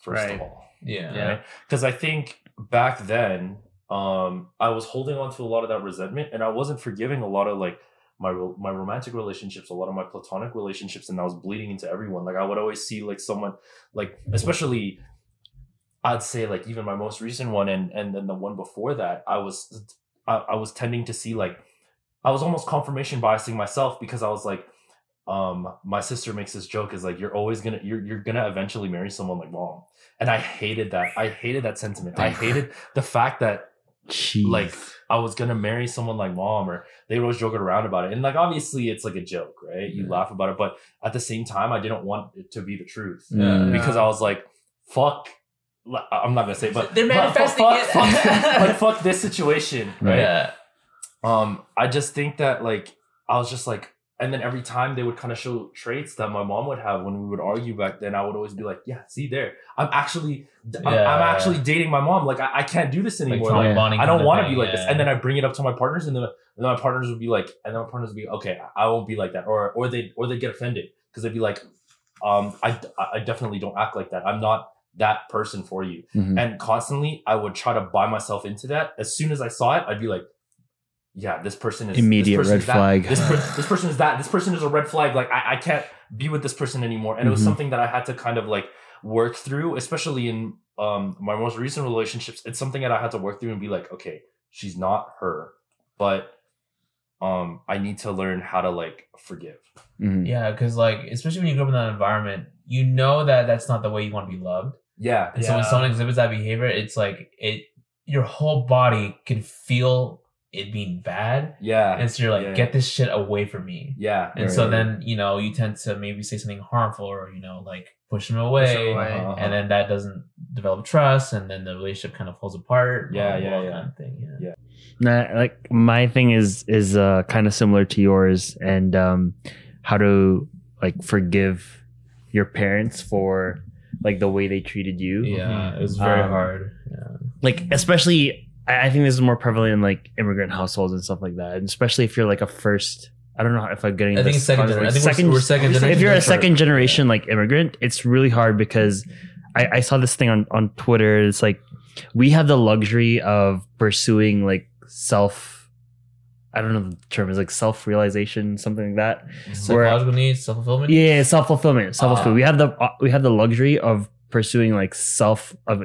first Right. of all yeah. Yeah. because I think back then um I was holding on to a lot of that resentment and I wasn't forgiving a lot of like my my romantic relationships, a lot of my platonic relationships, and I was bleeding into everyone. Like I would always see like someone like especially I'd say like even my most recent one and and then the one before that, I was I, I was tending to see like I was almost confirmation biasing myself because I was like um my sister makes this joke is like you're always gonna you're you're gonna eventually marry someone like mom. And i hated that. I hated that sentiment. I hated the fact that Jeez. like i was gonna marry someone like mom or they were always joking around about it and like obviously it's like a joke right you Yeah. laugh about it but at the same time i didn't want it to be the truth Mm. because i was like fuck i'm not gonna say but They're but manifesting fuck, it. fuck, [LAUGHS] fuck, like fuck this situation right Yeah. um i just think that like i was just like and then every time they would kind of show traits that my mom would have when we would argue back then i would always be like yeah see there. I'm actually I'm, I'm actually dating my mom. Like i, I can't do this anymore. trauma Like, bonding i don't want to be like this. and then i bring it up to my partners and then, and then my partners would be like and then my partners would be okay i won't be like that. Or or they or they get offended because they'd be like um i i definitely don't act like that. I'm not that person for you. Mhm. and constantly I would try to buy myself into that. As soon as I saw it, I'd be like, "Yeah, this person is Immediate this person red is that. flag. This, per- this person is that. This person is a red flag. Like I, I can't be with this person anymore." And it was Mhm. something that I had to kind of like work through, especially in um my most recent relationships. It's something that I had to work through and be like, "Okay, she's not her, but um I need to learn how to like forgive." Mhm. Yeah, because like especially when you grow up in that environment, you know that that's not the way you want to be loved. Yeah, And so when someone exhibits that behavior, it's like it your whole body can feel it being bad. yeah, And so you're like, Yeah. get this shit away from me. yeah. And so Right. then, you know, you tend to maybe say something harmful or, you know, like push them away. Push 'em away. Uh-huh. And then that doesn't develop trust and then the relationship kind of falls apart. Yeah, blah, blah, yeah, blah yeah. Kind of thing. Yeah. Nah, like my thing is is uh kind of similar to yours and um how to like forgive your parents for like the way they treated you Yeah. It was very Um, hard. Yeah. like especially I think this is more prevalent in like immigrant households and stuff like that and especially if you're like a first I don't know if I'm getting I think second concept, generation. like, I think we're, we're second generation. if you're a second generation like immigrant, it's really hard because I, I saw this thing on, on Twitter. It's like we have the luxury of pursuing like self I don't know the term is like self realization, something like that. psychological needs, self fulfillment. Yeah, self fulfillment. Self fulfillment. Ah. we have the uh, we have the luxury of pursuing like self of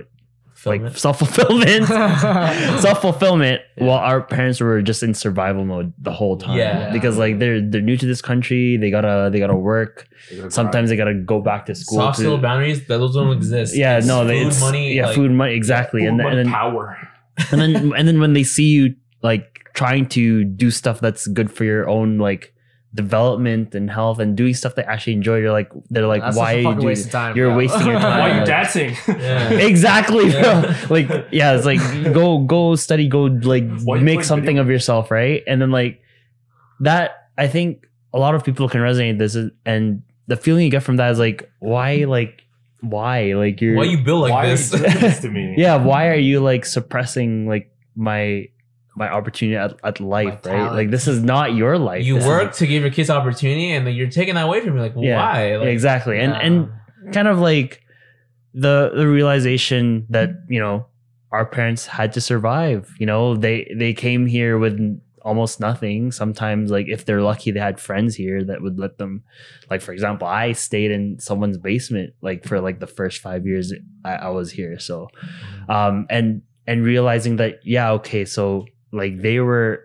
like self fulfillment. self fulfillment [LAUGHS] [LAUGHS] Yeah. while our parents were just in survival mode the whole time. Yeah. Because like they're they're new to this country, they gotta they gotta work. They gotta Sometimes they gotta go back to school. Soft to- skill boundaries, that those don't exist. yeah, It's no, they food, it's, money, yeah, like, food, money, exactly, grind. and then, Money, and then power. and then [LAUGHS] and then when they see you like trying to do stuff that's good for your own like development and health and doing stuff they actually enjoy, you're like they're like, That's why are you doing? Time, you're bro. wasting your time. [LAUGHS] Why are you like- dancing? [LAUGHS] Yeah. exactly, bro. Yeah. [LAUGHS] Like, yeah, it's like go go study, go like Why make something video of yourself, right? And then like that, I think a lot of people can resonate with this, and the feeling you get from that is like, why, like, why, like you're, Why you build like Why this? are you doing this to me? yeah, why are you like suppressing like my my opportunity at, at life, right? Like this is not your life. you This is- work to give your kids opportunity, and then you're taking that away from me. Like, Yeah. why? Like, exactly, and and kind of like the the realization that you know our parents had to survive. You know, they they came here with almost nothing. Sometimes, like if they're lucky, they had friends here that would let them. Like for example, I stayed in someone's basement like for like the first five years I, I was here. So, um, and and realizing that yeah, okay, so like they were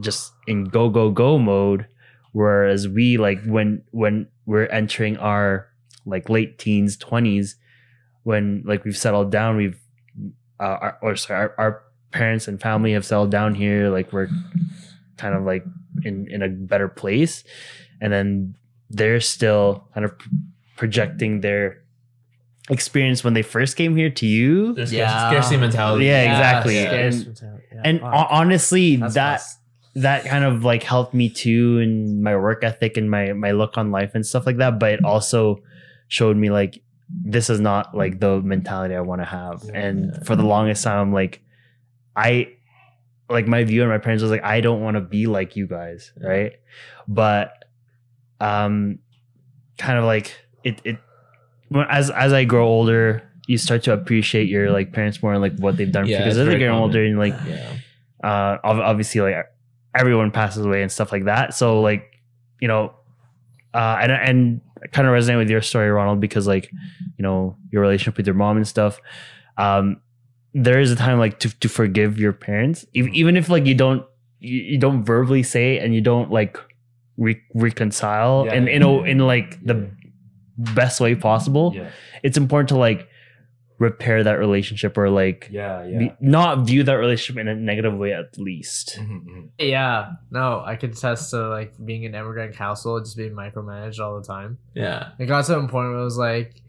just in go go go mode whereas we like when when we're entering our like late teens 20s when like we've settled down we've uh, our, or sorry our, our parents and family have settled down here like we're kind of like in in a better place and then they're still kind of projecting their experience when they first came here to you There's Yeah. scarcity mentality. Yeah, exactly. scarce And- mentality. Yeah, and ho- honestly That's that that kind of like helped me too in my work ethic and my my look on life and stuff like that but it also showed me like this is not like the mentality i want to have and for the longest time i'm like i like my view on my parents was like i don't want to be like you guys right? But um kind of like it it when- as as i grow older you start to appreciate your like parents more and like what they've done Yeah, because as they're getting older and like yeah. uh obviously like everyone passes away and stuff like that. So like you know uh and and I kind of resonate with your story ronald because like you know your relationship with your mom and stuff um there is a time like to, to forgive your parents. Even, if like you don't you, you don't verbally say it and you don't like re- reconcile Yeah, and in a, in like the best way possible Yeah. it's important to like repair that relationship or like Yeah. Yeah. be, not view that relationship in a negative way at least Mhm, mhm. Yeah, no, I can attest to like being an immigrant household, just being micromanaged all the time. Yeah. It got to a point where it was like,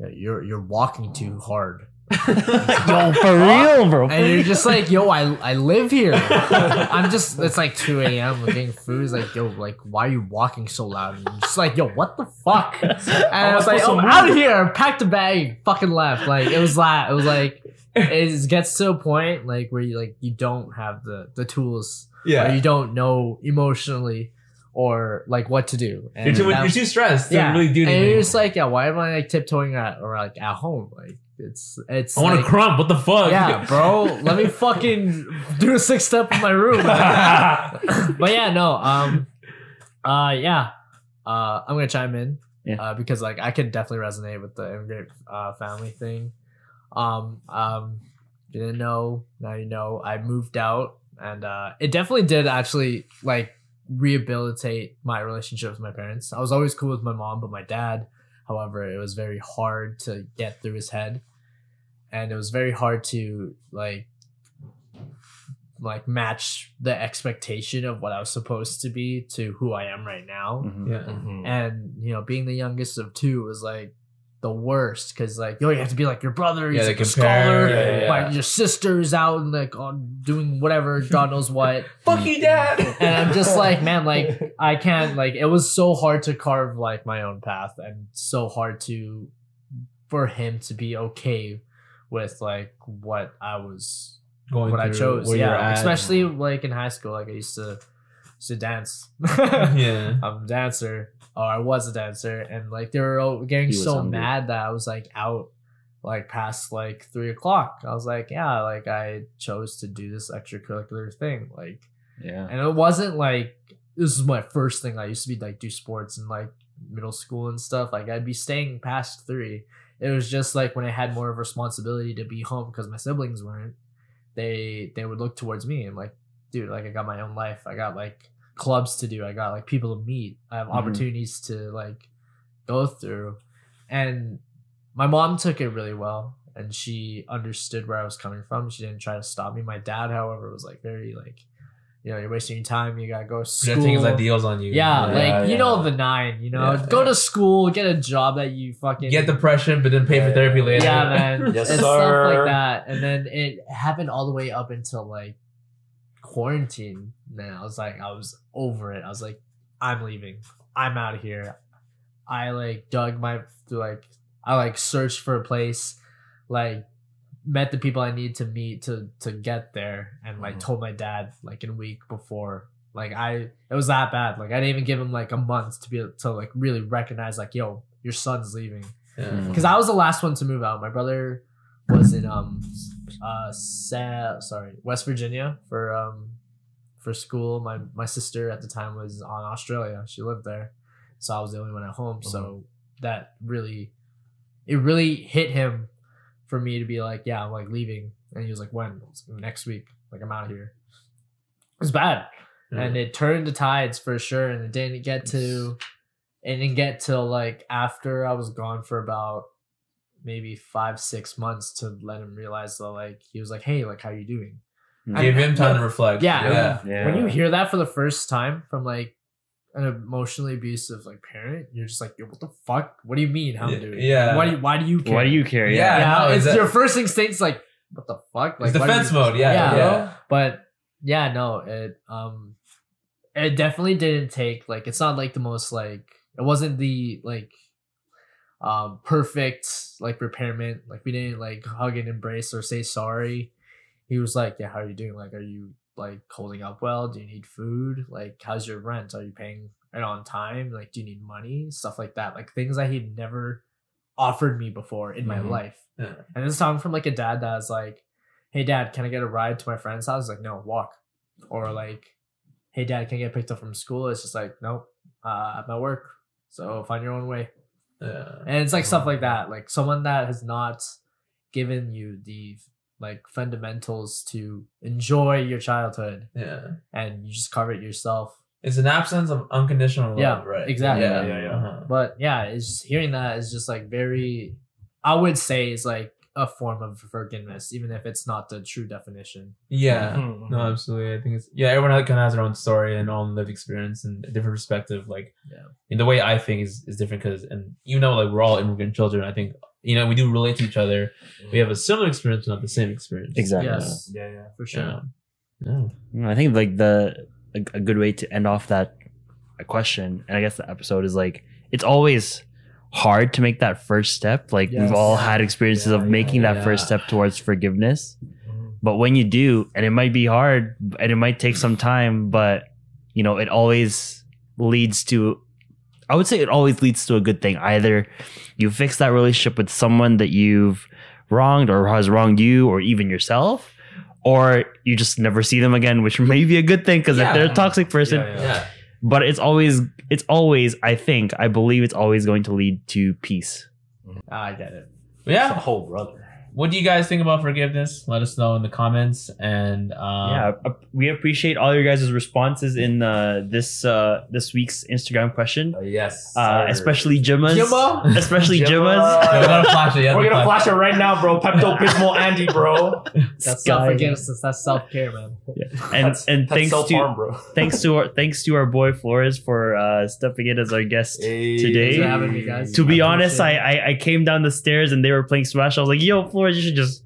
yeah, you're you're walking too hard, [LAUGHS] Yo, for real, bro. and you're just like, yo, I I live here. I'm just it's like 2 a.m. We're getting food. It's like, yo, like why are you walking so loud? And I'm just like, yo, what the fuck? [LAUGHS] And I oh, was like, oh, I'm out of here. Packed a bag, fucking left. Like it was that. It was like it gets to a point like where you like you don't have the the tools or Yeah. you don't know emotionally or like what to do. And You're too, that- you're too stressed yeah, to really do and anything. you're just like, yeah, why am I like tiptoeing at or like at home? Like it's it's. I want like, to crump. What the fuck? Yeah, [LAUGHS] bro. Let me fucking do a six step in my room. [LAUGHS] [LAUGHS] but yeah, no. Um. Uh. Yeah. Uh. I'm gonna chime in. Yeah. Uh, because like I can definitely resonate with the immigrant uh, family thing. Um. Um. Didn't know. Now you know. I moved out, and uh, it definitely did actually like rehabilitate my relationship with my parents. I was always cool with my mom, but my dad, however, it was very hard to get through his head, and it was very hard to like like match the expectation of what I was supposed to be to who I am right now. Mhm. Yeah. Mhm. And you know, being the youngest of two was like the worst because like yo, you have to be like your brother. Yeah, He's they like a scholar. yeah, yeah. My, your sister's out and like on doing whatever, God knows what. [LAUGHS] Fuck you, dad. and I'm just like, man, like I can't like it was so hard to carve like my own path and so hard to for him to be okay with like what I was Going what I chose. where you're Yeah. at. Especially like in high school, like I used to used to dance. [LAUGHS] yeah. [LAUGHS] I'm a dancer, or I was a dancer, and like they were all getting He so mad that I was like out like past like three o'clock. I was like, yeah, like I chose to do this extracurricular thing, like, Yeah. and it wasn't like this is my first thing. I used to be like do sports in like middle school and stuff. Like I'd be staying past three. It was just like when I had more of a responsibility to be home because my siblings weren't. They they would look towards me and like, dude, like I got my own life. I got like clubs to do. I got like people to meet. I have Mhm. opportunities to like go through. And my mom took it really well and she understood where I was coming from. She didn't try to stop me. My dad, however, was like very like, you know, you're wasting your time. You gotta go to school. Projecting his ideals on you. Yeah, like Yeah, you yeah. know the nine. You know, Yeah, go yeah. to school, get a job that you fucking Get depression, but then pay for therapy yeah. later. yeah, [LAUGHS] man, Yes, and stuff like that. And then it happened all the way up until like quarantine. Man, I was like, I was over it. I was like, I'm leaving. I'm out of here. I like dug my like I like searched for a place, like met the people I need to meet to to get there, and like Mhm. told my dad like in a week before. Like I, it was that bad. Like I didn't even give him like a month to be able to like really recognize like, yo, your son's leaving Yeah. because I was the last one to move out. My brother was in um uh Sa- sorry West Virginia for um for school. My my sister at the time was on Australia. She lived there, so I was the only one at home. So that really it really hit him for me to be like, yeah, I'm like leaving, and he was like, when? Was like, Next week. Like I'm out of here. It was bad and it turned the tides for sure and it didn't get to it didn't get till like after i was gone for about maybe five six months to let him realize that like he was like hey like how you doing mm. Give him time to reflect. yeah, Yeah. Yeah. when you hear that for the first time from like an emotionally abusive like parent you're just like Yo, what the fuck what do you mean how Yeah, i'm doing yeah. why do you, why do you care Why do you care? Yeah. yeah, no, it's it's a- your first instinct's like what the fuck It's why do defense you- mode. Yeah. Yeah. Yeah. but yeah no it um it definitely didn't take like it's not like the most like it wasn't the like um perfect like repairment like we didn't like hug and embrace or say sorry he was like yeah how are you doing like are you like holding up well? Do you need food? Like how's your rent? Are you paying it on time? Like do you need money? Stuff like that. Like things that he'd never offered me before in my Mhm. life. Yeah. and this time from like a dad that's like hey dad can i get a ride to my friend's house? He's like no walk. Or like hey dad can i get picked up from school? It's just like nope uh at my work so find your own way. Yeah. and it's like stuff like that. Like someone that has not given you the like fundamentals to enjoy your childhood Yeah. and you just cover it yourself It's an absence of unconditional love, Yeah, right? exactly. Yeah. Yeah, yeah. Uh-huh. but yeah it's just hearing that is just like very i would say is like a form of forgiveness even if it's not the true definition Yeah. Mhm. No, absolutely. I think it's yeah. Everyone kind of has their own story and own lived experience and a different perspective. Like, Yeah. in the way I think is is different because and even though like we're all immigrant children, I think you know we do relate to each other. We have a similar experience, not the same experience. Exactly. yes Yeah, yeah. for sure Yeah. Yeah. Mm, I think like the a, a good way to end off that question, and I guess the episode is like it's always hard to make that first step. Like Yes. we've all had experiences Yeah, of yeah, making that yeah. first step towards forgiveness. Mhm. But when you do, and it might be hard, and it might take some time, but you know, it always leads to. I would say it always leads to a good thing. Either you fix that relationship with someone that you've wronged or has wronged you, or even yourself, or you just never see them again, which [LAUGHS] may be a good thing because Yeah. if they're a toxic person, Yeah, yeah. Yeah. but it's always, it's always, I think, I believe it's always going to lead to peace. Ah, i get it But yeah. Oh, brother. What do you guys think about forgiveness? Let us know in the comments. And um, yeah, we appreciate all your guys' responses in uh, this uh, this week's Instagram question, Uh, yes. uh, especially Jimma's, Jimma? especially Jimma. Jimma's. Yeah, we gotta flash it. Yeah, We're gonna flash it right now, bro. Pepto Bismol Andy, bro. [LAUGHS] that's self-forgiveness that's self-care man and That's- and that's thanks to bro. thanks to our thanks to our boy Flores for uh, stepping in as our guest. Hey. Today- Thanks for having me, guys. To be I honest, I, I I came down the stairs and they were playing Smash. I was like, "Yo, Flores, you should just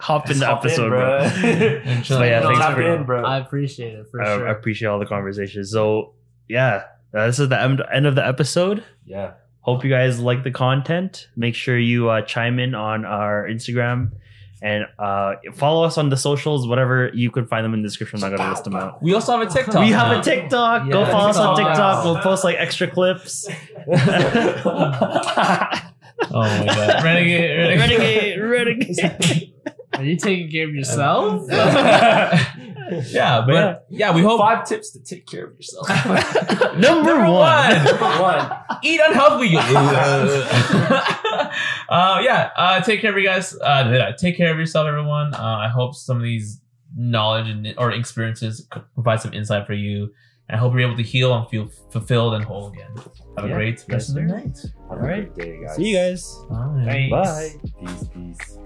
hop in the Hop in, episode, bro." And [LAUGHS] chill. But yeah, No, thanks for in, bro. I appreciate it for I, sure. I appreciate all the conversations. So yeah, uh, this is the end, end of the episode. yeah. Hope you guys like the content. Make sure you uh, chime in on our Instagram and uh, follow us on the socials, whatever you could find them in the description. I'm not gonna list them out. We also have a [LAUGHS] TikTok. We have a TikTok. Go Yeah, follow us on TikTok. TikTok. We'll post like extra clips. [LAUGHS] Oh my god. Renegade. renegade, renegade. [LAUGHS] Are you taking care of yourself? [LAUGHS] yeah, but yeah, we hope. Five tips to take care of yourself. [LAUGHS] Number, one. Number one. Eat unhealthy. uh, yeah. Uh, take care of you guys. Uh, take care of yourself, everyone. Uh, I hope some of these knowledge and or experiences provide some insight for you. And I hope you're able to heal and feel fulfilled and whole again. Have a great rest of the night. Have a All right. great day, guys. See you guys. Bye. Bye. Peace, peace.